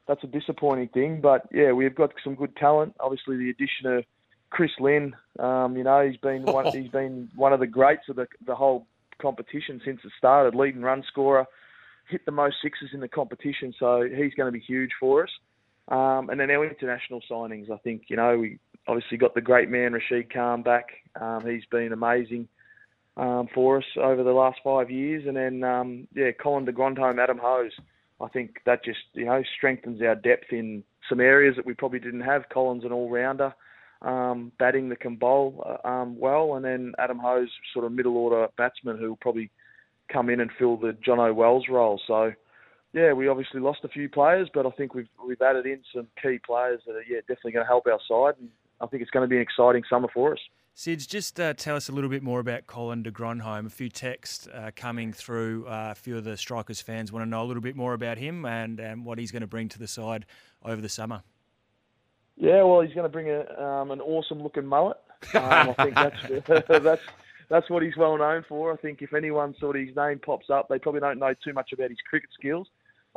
that's a disappointing thing. But yeah, we've got some good talent. Obviously, the addition of Chris Lynn, um, you know, he's been one, he's been one of the greats of the the whole competition since it started, leading run scorer hit the most sixes in the competition, so he's going to be huge for us. Um, and then our international signings, I think, you know, we obviously got the great man Rashid Khan back. Um, he's been amazing um, for us over the last five years. And then, um, yeah, Colin de Grandhomme, Adam Hose. I think that just, you know, strengthens our depth in some areas that we probably didn't have. Colin's an all-rounder, um, batting that can bowl well. And then Adam Hose, sort of middle-order batsman who will probably – come in and fill the Jono Wells role. So, yeah, we obviously lost a few players, but I think we've we've added in some key players that are yeah definitely going to help our side. And I think it's going to be an exciting summer for us. Sids, just uh, tell us a little bit more about Colin de Grandhomme. A few texts uh, coming through. Uh, a few of the Strikers fans want to know a little bit more about him and, and what he's going to bring to the side over the summer. Yeah, well, he's going to bring a, um, an awesome looking mullet. Um, I think that's that's that's what he's well known for. I think if anyone sort of his name pops up, they probably don't know too much about his cricket skills,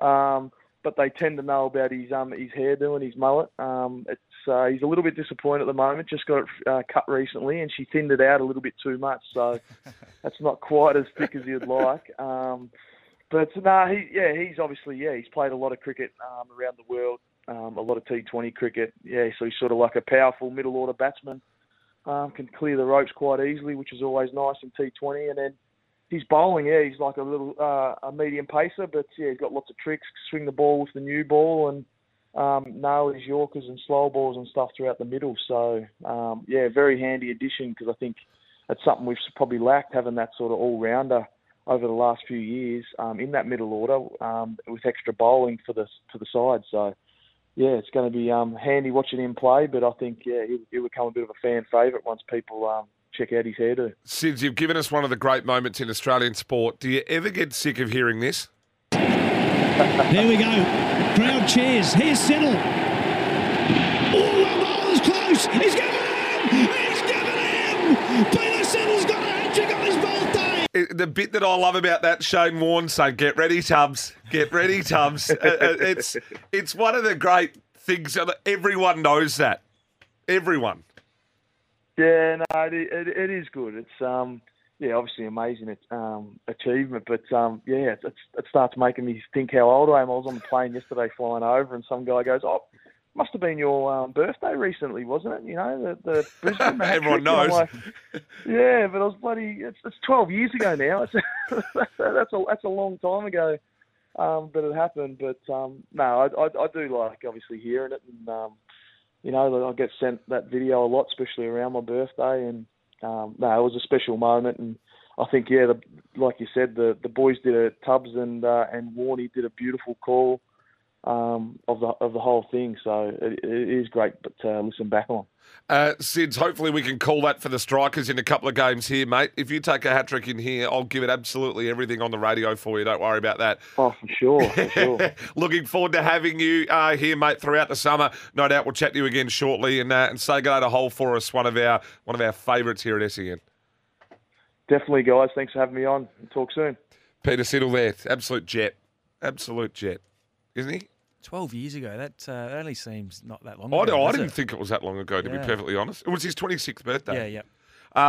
um, but they tend to know about his um, his hairdo and his mullet. Um, it's uh, he's a little bit disappointed at the moment. Just got it uh, cut recently, and she thinned it out a little bit too much, so that's not quite as thick as you'd like. Um, but no, nah, he yeah, he's obviously yeah, he's played a lot of cricket um, around the world, um, a lot of T20 cricket. Yeah, so he's sort of like a powerful middle order batsman um, can clear the ropes quite easily, which is always nice in T20. And then his bowling, yeah, he's like a little uh, a medium pacer, but yeah, he's got lots of tricks. Swing the ball with the new ball and um, nail his Yorkers and slow balls and stuff throughout the middle. So um, yeah, very handy addition because I think that's something we've probably lacked having that sort of all rounder over the last few years um, in that middle order um, with extra bowling for the for the side. So yeah, it's going to be um, handy watching him play. But I think yeah, he'll, he'll become a bit of a fan favourite once people um, check out his hairdo. Sids, you've given us one of the great moments in Australian sport. Do you ever get sick of hearing this? there we go. Crowd cheers. Here's Siddle. Oh, well, ball is close. He's given him. He's given him. Peter Siddle's got a hat trick on his birthday. The bit that I love about that, Shane Warne saying, "Get ready, Tubbs. Get ready, Tubbs." Uh, uh, it's it's one of the great things everyone knows that. Everyone. Yeah, no, it, it, it is good. It's um, yeah, obviously amazing um, achievement, but um, yeah, it, it starts making me think how old I am. I was on the plane yesterday flying over, and some guy goes, "Oh, must have been your um, birthday recently, wasn't it? You know, the, the Brisbane. Everyone knows. Like, yeah, but I was bloody. It's, it's twelve years ago now. It's, that's a that's a long time ago. Um, but it happened. But um, no, I, I, I do like obviously hearing it, and um, you know, I get sent that video a lot, especially around my birthday, and um, no, it was a special moment, and I think yeah, the, like you said, the the boys did a Tubbs and uh, and Warney did a beautiful call um, of the of the whole thing. So it, it is great to listen back on. Uh, Sids, hopefully we can call that for the strikers in a couple of games here, mate. If you take a hat trick in here, I'll give it absolutely everything on the radio for you. Don't worry about that. Oh, for sure. For sure. Looking forward to having you uh, here, mate, throughout the summer. No doubt we'll chat to you again shortly and uh, and say go to Hole for us, one of our one of our favourites here at SEN. Definitely, guys. Thanks for having me on. Talk soon. Peter Siddle there, absolute jet, absolute jet, isn't he? 12 years ago. That, uh, that only seems not that long I, ago. I does didn't it? think it was that long ago, to Yeah. be perfectly honest. It was his 26th birthday. Yeah, yeah.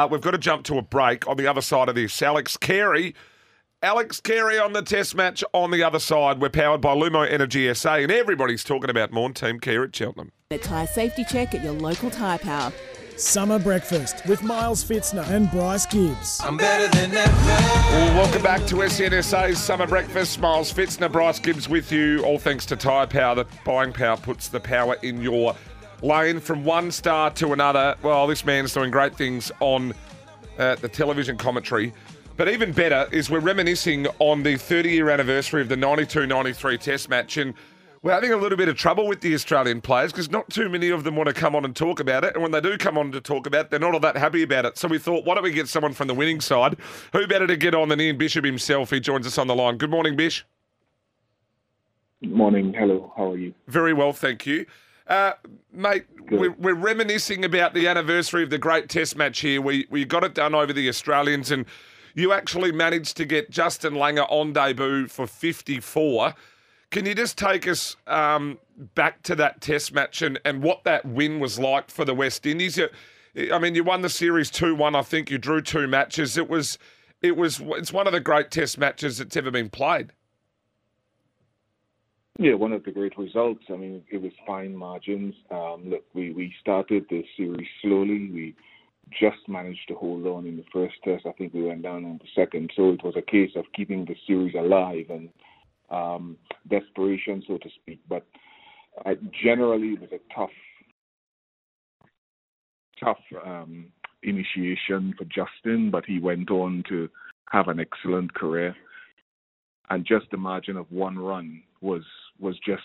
Uh, we've got to jump to a break on the other side of this. Alex Carey. Alex Carey on the test match on the other side. We're powered by Lumo Energy SA, and everybody's talking about Morn Team Care at Cheltenham. A tyre safety check at your local tyre power. Summer breakfast with Miles Fitzner and Bryce Gibbs. I'm better than ever. Well, welcome back to SEN SA's Summer Breakfast. Miles Fitzner, Bryce Gibbs with you. All thanks to Tyre Power. The buying power puts the power in your lane from one star to another. Well, this man's doing great things on uh, the television commentary. But even better is we're reminiscing on the 30 year anniversary of the 92 93 Test match. And we're having a little bit of trouble with the Australian players because not too many of them want to come on and talk about it. And when they do come on to talk about it, they're not all that happy about it. So we thought, why don't we get someone from the winning side? Who better to get on than Ian Bishop himself? He joins us on the line. Good morning, Bish. Morning. Hello. How are you? Very well, thank you. Uh, mate, we're, we're reminiscing about the anniversary of the great test match here. We, we got it done over the Australians, and you actually managed to get Justin Langer on debut for 54. Can you just take us um, back to that test match and, and what that win was like for the West Indies? You, I mean, you won the series 2 1, I think. You drew two matches. It was. It was. It's one of the great Test matches that's ever been played. Yeah, one of the great results. I mean, it was fine margins. Um, look, we, we started the series slowly. We just managed to hold on in the first test. I think we went down in the second. So it was a case of keeping the series alive and um, desperation, so to speak. But uh, generally, it was a tough, tough um, initiation for Justin, but he went on to have an excellent career. And just the margin of one run was was just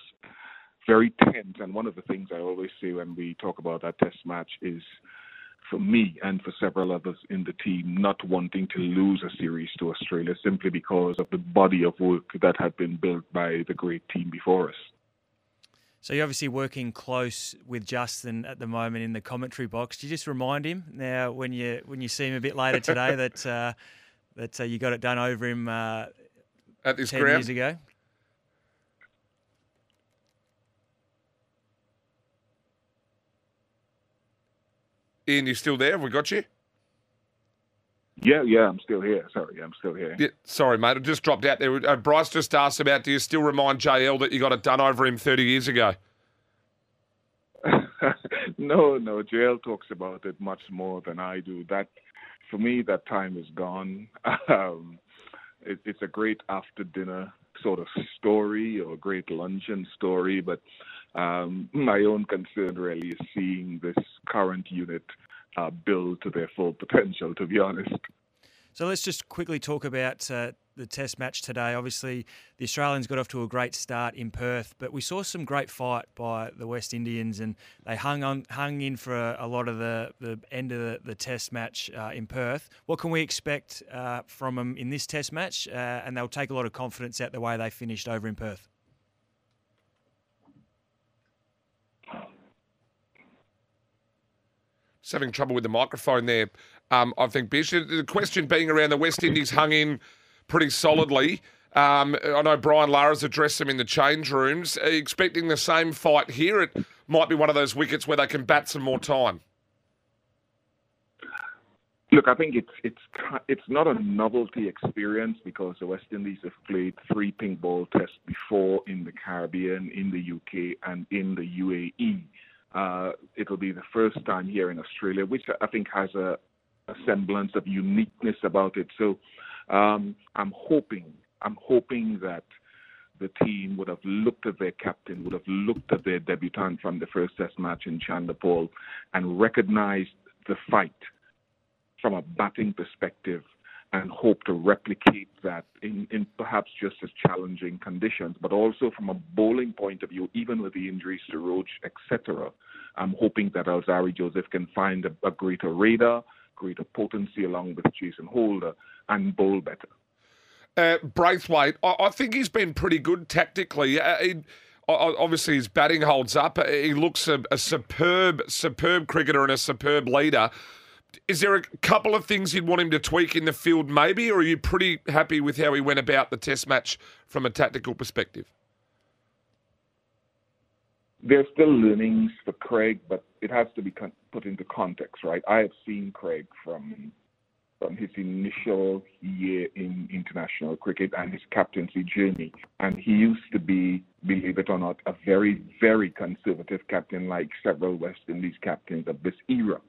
very tense. And one of the things I always say when we talk about that test match is for me and for several others in the team not wanting to lose a series to Australia simply because of the body of work that had been built by the great team before us. So you're obviously working close with Justin at the moment in the commentary box. Do you just remind him now when you when you see him a bit later today that uh, that uh, you got it done over him uh, at this ten ground? years ago? Ian, you still there? Have we got you? Yeah, yeah, I'm still here. Sorry, I'm still here. Yeah, sorry, mate. I just dropped out there. Uh, Bryce just asked about do you still remind JL that you got it done over him 30 years ago? no, no. JL talks about it much more than I do. That, for me, that time is gone. Um, it, it's a great after dinner sort of story or a great luncheon story, but um, my own concern really is seeing this current unit uh, build to their full potential. To be honest. So let's just quickly talk about uh, the Test match today. Obviously, the Australians got off to a great start in Perth, but we saw some great fight by the West Indians, and they hung on, hung in for a, a lot of the, the end of the, the Test match uh, in Perth. What can we expect uh, from them in this Test match? Uh, and they'll take a lot of confidence out the way they finished over in Perth. Having trouble with the microphone there. Um, I think Bish. The question being around the West Indies hung in pretty solidly. Um, I know Brian Lara's addressed them in the change rooms. Expecting the same fight here? It might be one of those wickets where they can bat some more time. Look, I think it's it's it's not a novelty experience because the West Indies have played three pink ball tests before in the Caribbean, in the UK, and in the UAE. Uh, it'll be the first time here in Australia, which I think has a, a semblance of uniqueness about it. So um, I'm hoping I'm hoping that the team would have looked at their captain, would have looked at their debutant from the first test match in Chanderpaul, and recognized the fight from a batting perspective and hope to replicate that in, in perhaps just as challenging conditions, but also from a bowling point of view, even with the injuries to Roach, etc. I'm hoping that Alzarri Joseph can find a, a greater radar, greater potency along with Jason Holder, and bowl better. Uh, Brathwaite, I, I think he's been pretty good tactically. Uh, obviously, his batting holds up. Uh, He looks a, a superb, superb cricketer and a superb leader. Is there a couple of things you'd want him to tweak in the field, maybe, or are you pretty happy with how he went about the Test match from a tactical perspective? There's still learnings for Kraigg, but it has to be put into context, right? I have seen Kraigg from from his initial year in international cricket and his captaincy journey, and he used to be, believe it or not, a very, very conservative captain, like several West Indies captains of this era.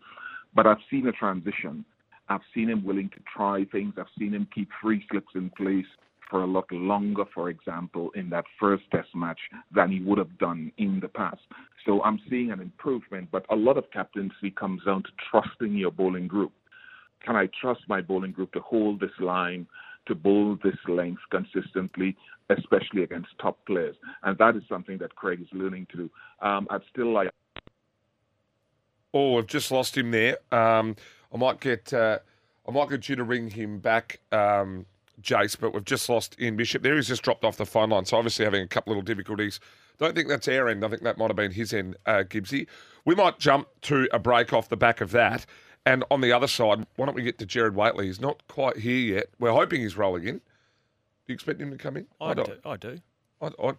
But I've seen a transition. I've seen him willing to try things. I've seen him keep free slips in place for a lot longer, for example, in that first test match than he would have done in the past. So I'm seeing an improvement, but a lot of captaincy comes down to trusting your bowling group. Can I trust my bowling group to hold this line, to bowl this length consistently, especially against top players? And that is something that Kraigg is learning to do. Um, I'd still like Oh, I've just lost him there. Um, I might get uh, I might get you to ring him back, um, Jace, but we've just lost Ian Bishop. There he's just dropped off the phone line, so obviously having a couple little difficulties. Don't think that's our end. I think that might have been his end, uh, Gibbsy. We might jump to a break off the back of that. And on the other side, why don't we get to Gerard Whateley? He's not quite here yet. We're hoping he's rolling in. Do you expect him to come in? I don't- do. I do. I, I,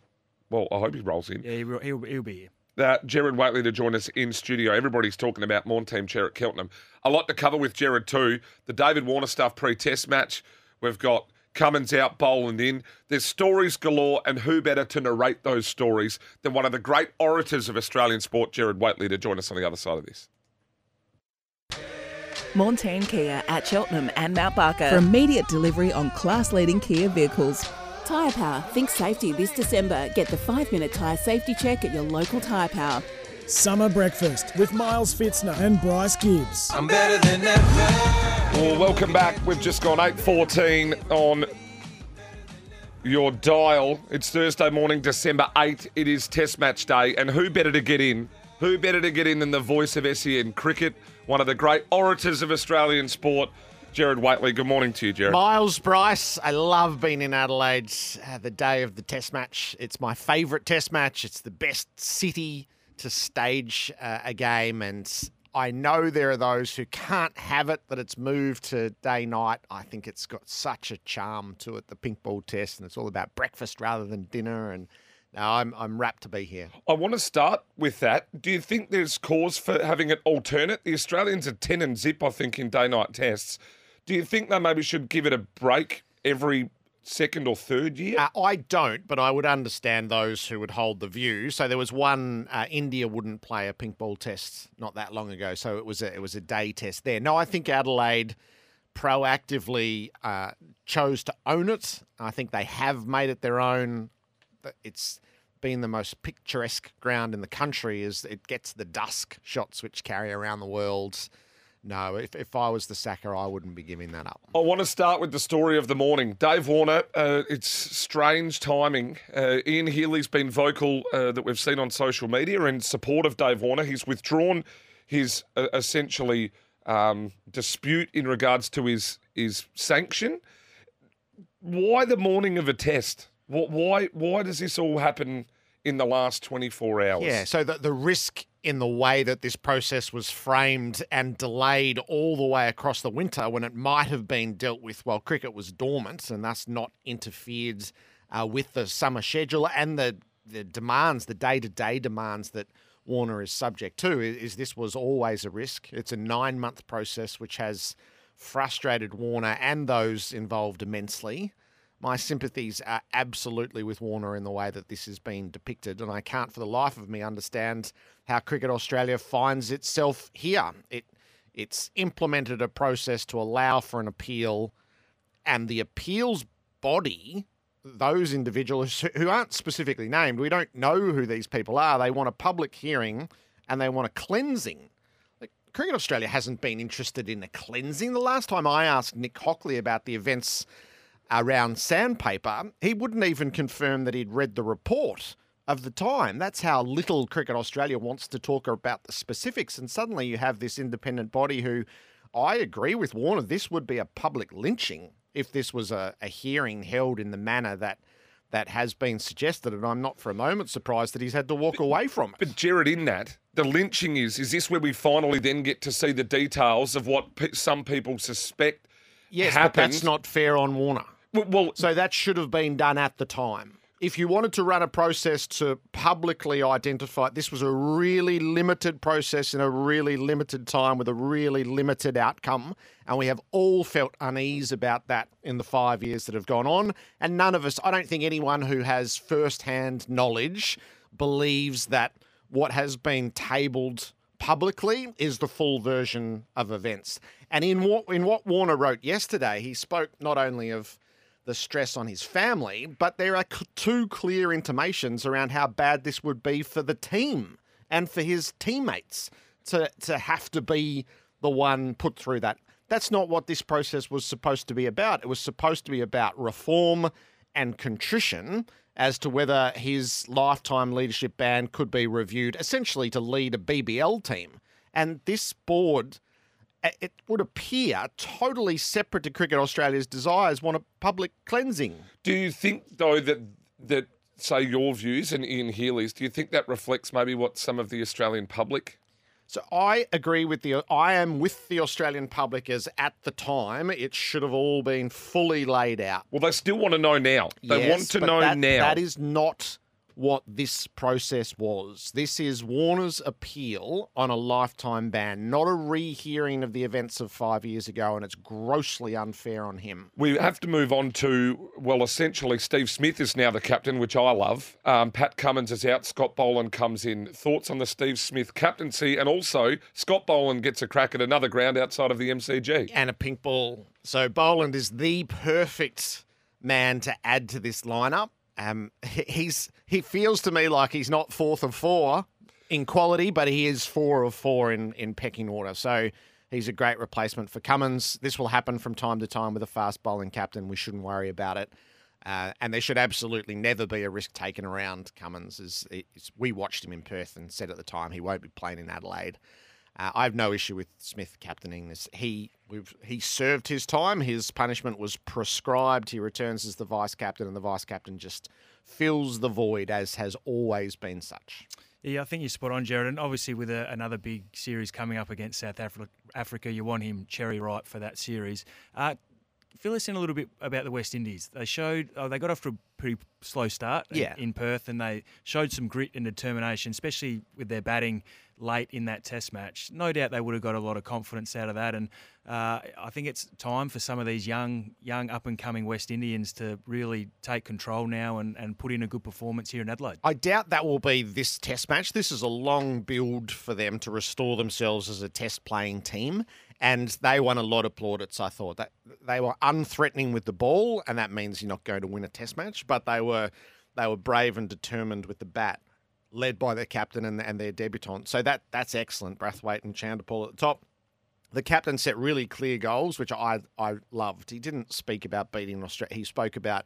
well, I hope he rolls in. Yeah, he'll, he'll, he'll be here. Uh, Gerard Whateley to join us in studio. Everybody's talking about Morn Team Chair at Cheltenham. A lot to cover with Gerard too. The David Warner stuff pre-test match. We've got Cummins out, Boland in. There's stories galore, and who better to narrate those stories than one of the great orators of Australian sport, Gerard Whateley, to join us on the other side of this. Montane Kia at Cheltenham and Mount Barker for immediate delivery on class leading Kia vehicles. Tyre Power. Think safety this December. Get the five minute tyre safety check at your local Tyre Power. Summer breakfast with Miles Fitzner and Bryce Gibbs. I'm better than ever. Well, welcome back. We've just gone 8.14 on your dial. It's Thursday morning, December 8th. It is Test Match Day. And who better to get in? Who better to get in than the voice of SEN cricket, one of the great orators of Australian sport, Gerard Whateley. Good morning to you, Gerard. Miles Bryce, I love being in Adelaide uh, the day of the Test match. It's my favourite Test match. It's the best city to stage uh, a game, and I know there are those who can't have it that it's moved to day night. I think it's got such a charm to it, the pink ball test, and it's all about breakfast rather than dinner. And now I'm I'm rapt to be here. I want to start with that. Do you think there's cause for having it alternate? The Australians are 10 and zip, I think, in day night tests. Do you think they maybe should give it a break every second or third year? Uh, I don't, but I would understand those who would hold the view. So there was one uh, India wouldn't play a pink ball test not that long ago, so it was a, it was a day test there. No, I think Adelaide proactively uh, chose to own it. I think they have made it their own. It's been the most picturesque ground in the country. Is it gets the dusk shots which carry around the world. No, if, if I was the SACA, I wouldn't be giving that up. I want to start with the story of the morning. Dave Warner, uh, it's strange timing. Uh, Ian Healy's been vocal uh, that we've seen on social media in support of Dave Warner. He's withdrawn his uh, essentially um, dispute in regards to his his sanction. Why the morning of a test? Why why does this all happen in the last twenty four hours? Yeah, so the, the risk in the way that this process was framed and delayed all the way across the winter when it might have been dealt with while cricket was dormant and thus not interfered uh, with the summer schedule and the, the demands, the day to day demands that Warner is subject to, is, is this was always a risk. It's a nine month process which has frustrated Warner and those involved immensely my sympathies are absolutely with Warner in the way that this has been depicted, and I can't for the life of me understand how Cricket Australia finds itself here. It it's implemented a process to allow for an appeal, and the appeals body, those individuals who- aren't specifically named, we don't know who these people are. They want a public hearing and they want a cleansing. Cricket Australia hasn't been interested in a cleansing. The last time I asked Nick Hockley about the events around sandpaper, he wouldn't even confirm that he'd read the report of the time. That's how little Cricket Australia wants to talk about the specifics. And suddenly you have this independent body who I agree with Warner. This would be a public lynching if this was a, a hearing held in the manner that that has been suggested, and I'm not for a moment surprised that he's had to walk away from it. But Gerard, in that, the lynching is is this where we finally then get to see the details of what pe- some people suspect Yes, happened? but that's not fair on Warner. Well, so that should have been done at the time. If you wanted to run a process to publicly identify, this was a really limited process in a really limited time with a really limited outcome, and we have all felt unease about that in the five years that have gone on. And none of us, I don't think anyone who has first-hand knowledge believes that what has been tabled publicly is the full version of events. And in what in what Warner wrote yesterday, he spoke not only of the stress on his family, but there are two clear intimations around how bad this would be for the team and for his teammates to to have to be the one put through that. That's not what this process was supposed to be about. It was supposed to be about reform and contrition as to whether his lifetime leadership ban could be reviewed, essentially to lead a BBL team. And this board, it would appear totally separate to Cricket Australia's desires, want a public cleansing. Do you think though that that say your views and Ian Healy's? Do you think that reflects maybe what some of the Australian public? So I agree with the. I am with the Australian public as at the time it should have all been fully laid out. Well, they still want to know now. They Yes, want to know that- now. That is not what this process was. This is Warner's appeal on a lifetime ban, not a rehearing of the events of five years ago, and it's grossly unfair on him. We have to move on to, well, essentially, Steve Smith is now the captain, which I love. Um, Pat Cummins is out. Scott Boland comes in. Thoughts on the Steve Smith captaincy? And also, Scott Boland gets a crack at another ground outside of the MCG. And a pink ball. So Boland is the perfect man to add to this lineup. Um, he- he's he feels to me like he's not fourth of four in quality, but he is four of four in in pecking order. So he's a great replacement for Cummins. This will happen from time to time with a fast bowling captain. We shouldn't worry about it. Uh, and there should absolutely never be a risk taken around Cummins. Is is- we watched him in Perth and said at the time he won't be playing in Adelaide. Uh, I have no issue with Smith captaining this. He he served his time. His punishment was prescribed. He returns as the vice captain, and the vice captain just fills the void, as has always been such. Yeah, I think you're spot on, Gerard. And obviously, with a, another big series coming up against South Africa, Africa, you want him cherry ripe for that series. Uh, fill us in a little bit about the West Indies. They showed oh, they got off to a pretty slow start in- Yeah. in Perth, and they showed some grit and determination, especially with their batting late in that Test match. No doubt they would have got a lot of confidence out of that, and uh, I think it's time for some of these young, young up and coming West Indians to really take control now and, and put in a good performance here in Adelaide. I doubt that will be this test match. This is a long build for them to restore themselves as a test playing team. And they won a lot of plaudits, I thought. That they were unthreatening with the ball, and that means you're not going to win a test match, but they were they were brave and determined with the bat, led by their captain and, and their debutant. So that that's excellent. Brathwaite and Chanderpaul at the top. The captain set really clear goals, which I I loved. He didn't speak about beating Australia. He spoke about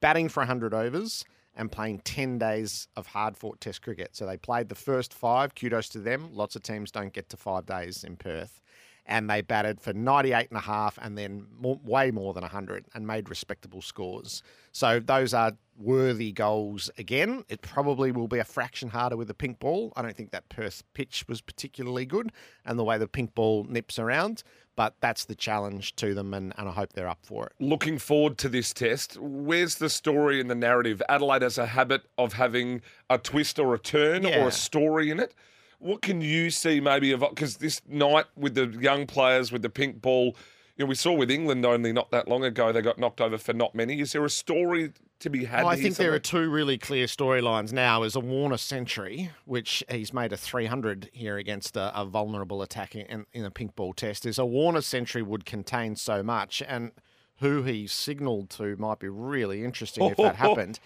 batting for 100 overs and playing 10 days of hard fought test cricket. So they played the first five. Kudos to them. Lots of teams don't get to five days in Perth. And they batted for 98 and a half and then more, way more than 100 and made respectable scores. So those are worthy goals again. It probably will be a fraction harder with a pink ball. I don't think that Perth pitch was particularly good and the way the pink ball nips around, but that's the challenge to them and, and I hope they're up for it. Looking forward to this test. Where's the story in the narrative? Adelaide has a habit of having a twist or a turn or a story in it. What can you see maybe of because this night with the young players with the pink ball, you know, we saw with England only not that long ago they got knocked over for not many. Is there a story to be had? Well, I think there are two really clear storylines now. Is a Warner century, which he's made a 300 here against a, a vulnerable attack in, in a pink ball test. Is a Warner century would contain so much, and who he signalled to might be really interesting if that happened.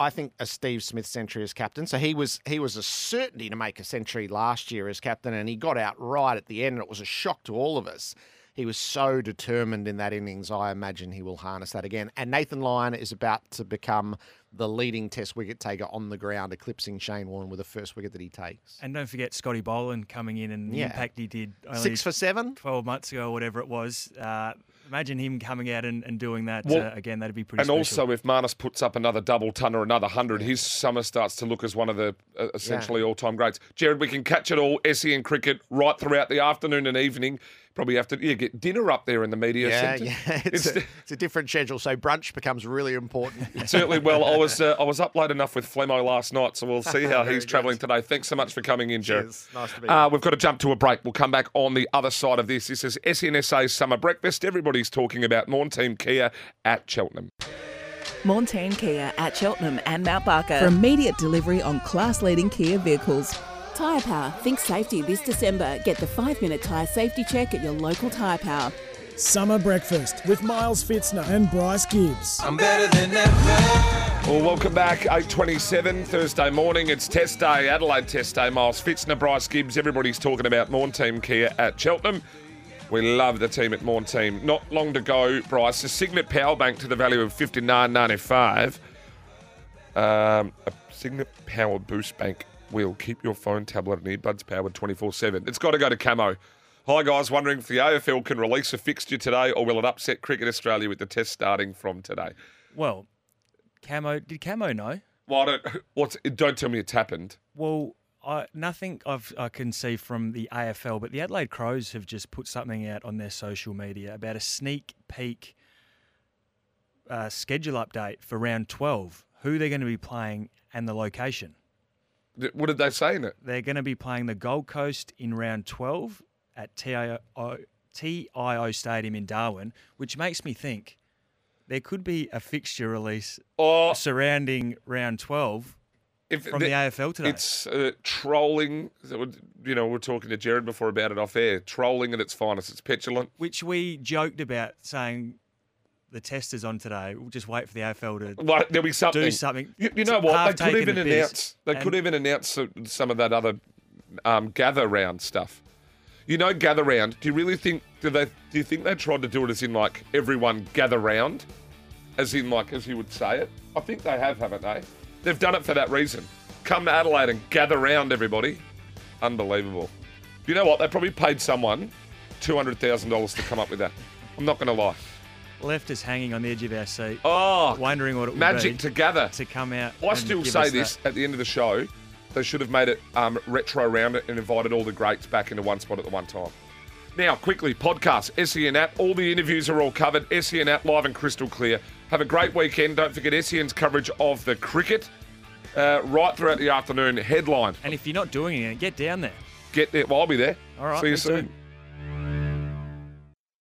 I think a Steve Smith century as captain. So he was he was a certainty to make a century last year as captain, and he got out right at the end, and it was a shock to all of us. He was so determined in that innings. I imagine he will harness that again. And Nathan Lyon is about to become the leading Test wicket taker on the ground, eclipsing Shane Warne with the first wicket that he takes. And don't forget Scotty Boland coming in and the Yeah. impact he did only Six for seven? 12 months ago or whatever it was. Uh, imagine him coming out and, and doing that Well, uh, again. That'd be pretty cool. And special. also, if Marnus puts up another double ton or another hundred, his summer starts to look as one of the uh, essentially all-time greats. Gerard, we can catch it all SEN cricket right throughout the afternoon and evening. Probably have to yeah, get dinner up there in the media Yeah, centre. yeah. It's, a, it's a different schedule, so brunch becomes really important. Certainly. Well, I was uh, I was up late enough with Flemo last night, so we'll see how he's travelling today. Thanks so much for coming in, Gerard. Cheers. Nice to be Uh, we've got to jump to a break. We'll come back on the other side of this. This is SEN SA Summer Breakfast. Everybody's talking about Morn Team Kia at Cheltenham. Montane Kia at Cheltenham and Mount Barker for immediate delivery on class leading Kia vehicles. Tyre Power. Think safety this December. Get the five minute tyre safety check at your local Tyre Power. Summer breakfast with Miles Fitzner and Bryce Gibbs. I'm better than ever. Well, welcome back. 8.27, Thursday morning. It's test day, Adelaide test day. Miles Fitzner, Bryce Gibbs. Everybody's talking about Morn Team Kia at Cheltenham. We love the team at Morn Team. Not long to go, Bryce. A Cygnett power bank to the value of fifty nine ninety five. Um, a Cygnett power boost bank will keep your phone, tablet, and earbuds powered 24 7. It's got to go to Camo. Hi, guys. Wondering if the AFL can release a fixture today or will it upset Cricket Australia with the test starting from today? well, Camo, did Camo know? Well, I don't, what's, don't tell me it's happened. Well, I, nothing I've, I can see from the AFL, but the Adelaide Crows have just put something out on their social media about a sneak peek uh, schedule update for round 12, who they're going to be playing and the location. What did they say in it? They're going to be playing the Gold Coast in round 12 at TIO, TIO Stadium in Darwin, which makes me think there could be a fixture release surrounding round 12 from the, AFL today. It's uh, trolling. You know, we're talking to Gerard before about it off air. Trolling at its finest. It's petulant. which we joked about saying the test is on today. We'll just wait for the AFL to there'll be something. do something. You, you know what? They could even the announce. They could even announce some of that other um, gather round stuff. You know, gather round. Do you really think? Do they? Do you think they tried to do it as in like everyone gather round, as in like as you would say it? I think they have, haven't they? They've done it for that reason. Come to Adelaide and gather round, everybody. Unbelievable. You know what? They probably paid someone two hundred thousand dollars to come up with that. I'm not going to lie. Left us hanging on the edge of our seat. Oh, wondering what it would magic be to gather to come out. I still say this that. at the end of the show. They should have made it um, retro round it and invited all the greats back into one spot at the one time. Now, quickly, podcast, SEN app. All the interviews are all covered. SEN app, live and crystal clear. Have a great weekend. Don't forget SEN's coverage of the cricket uh, right throughout the afternoon. Headline. And if you're not doing it, get down there. Get there. Well, I'll be there. All right, See you soon. too.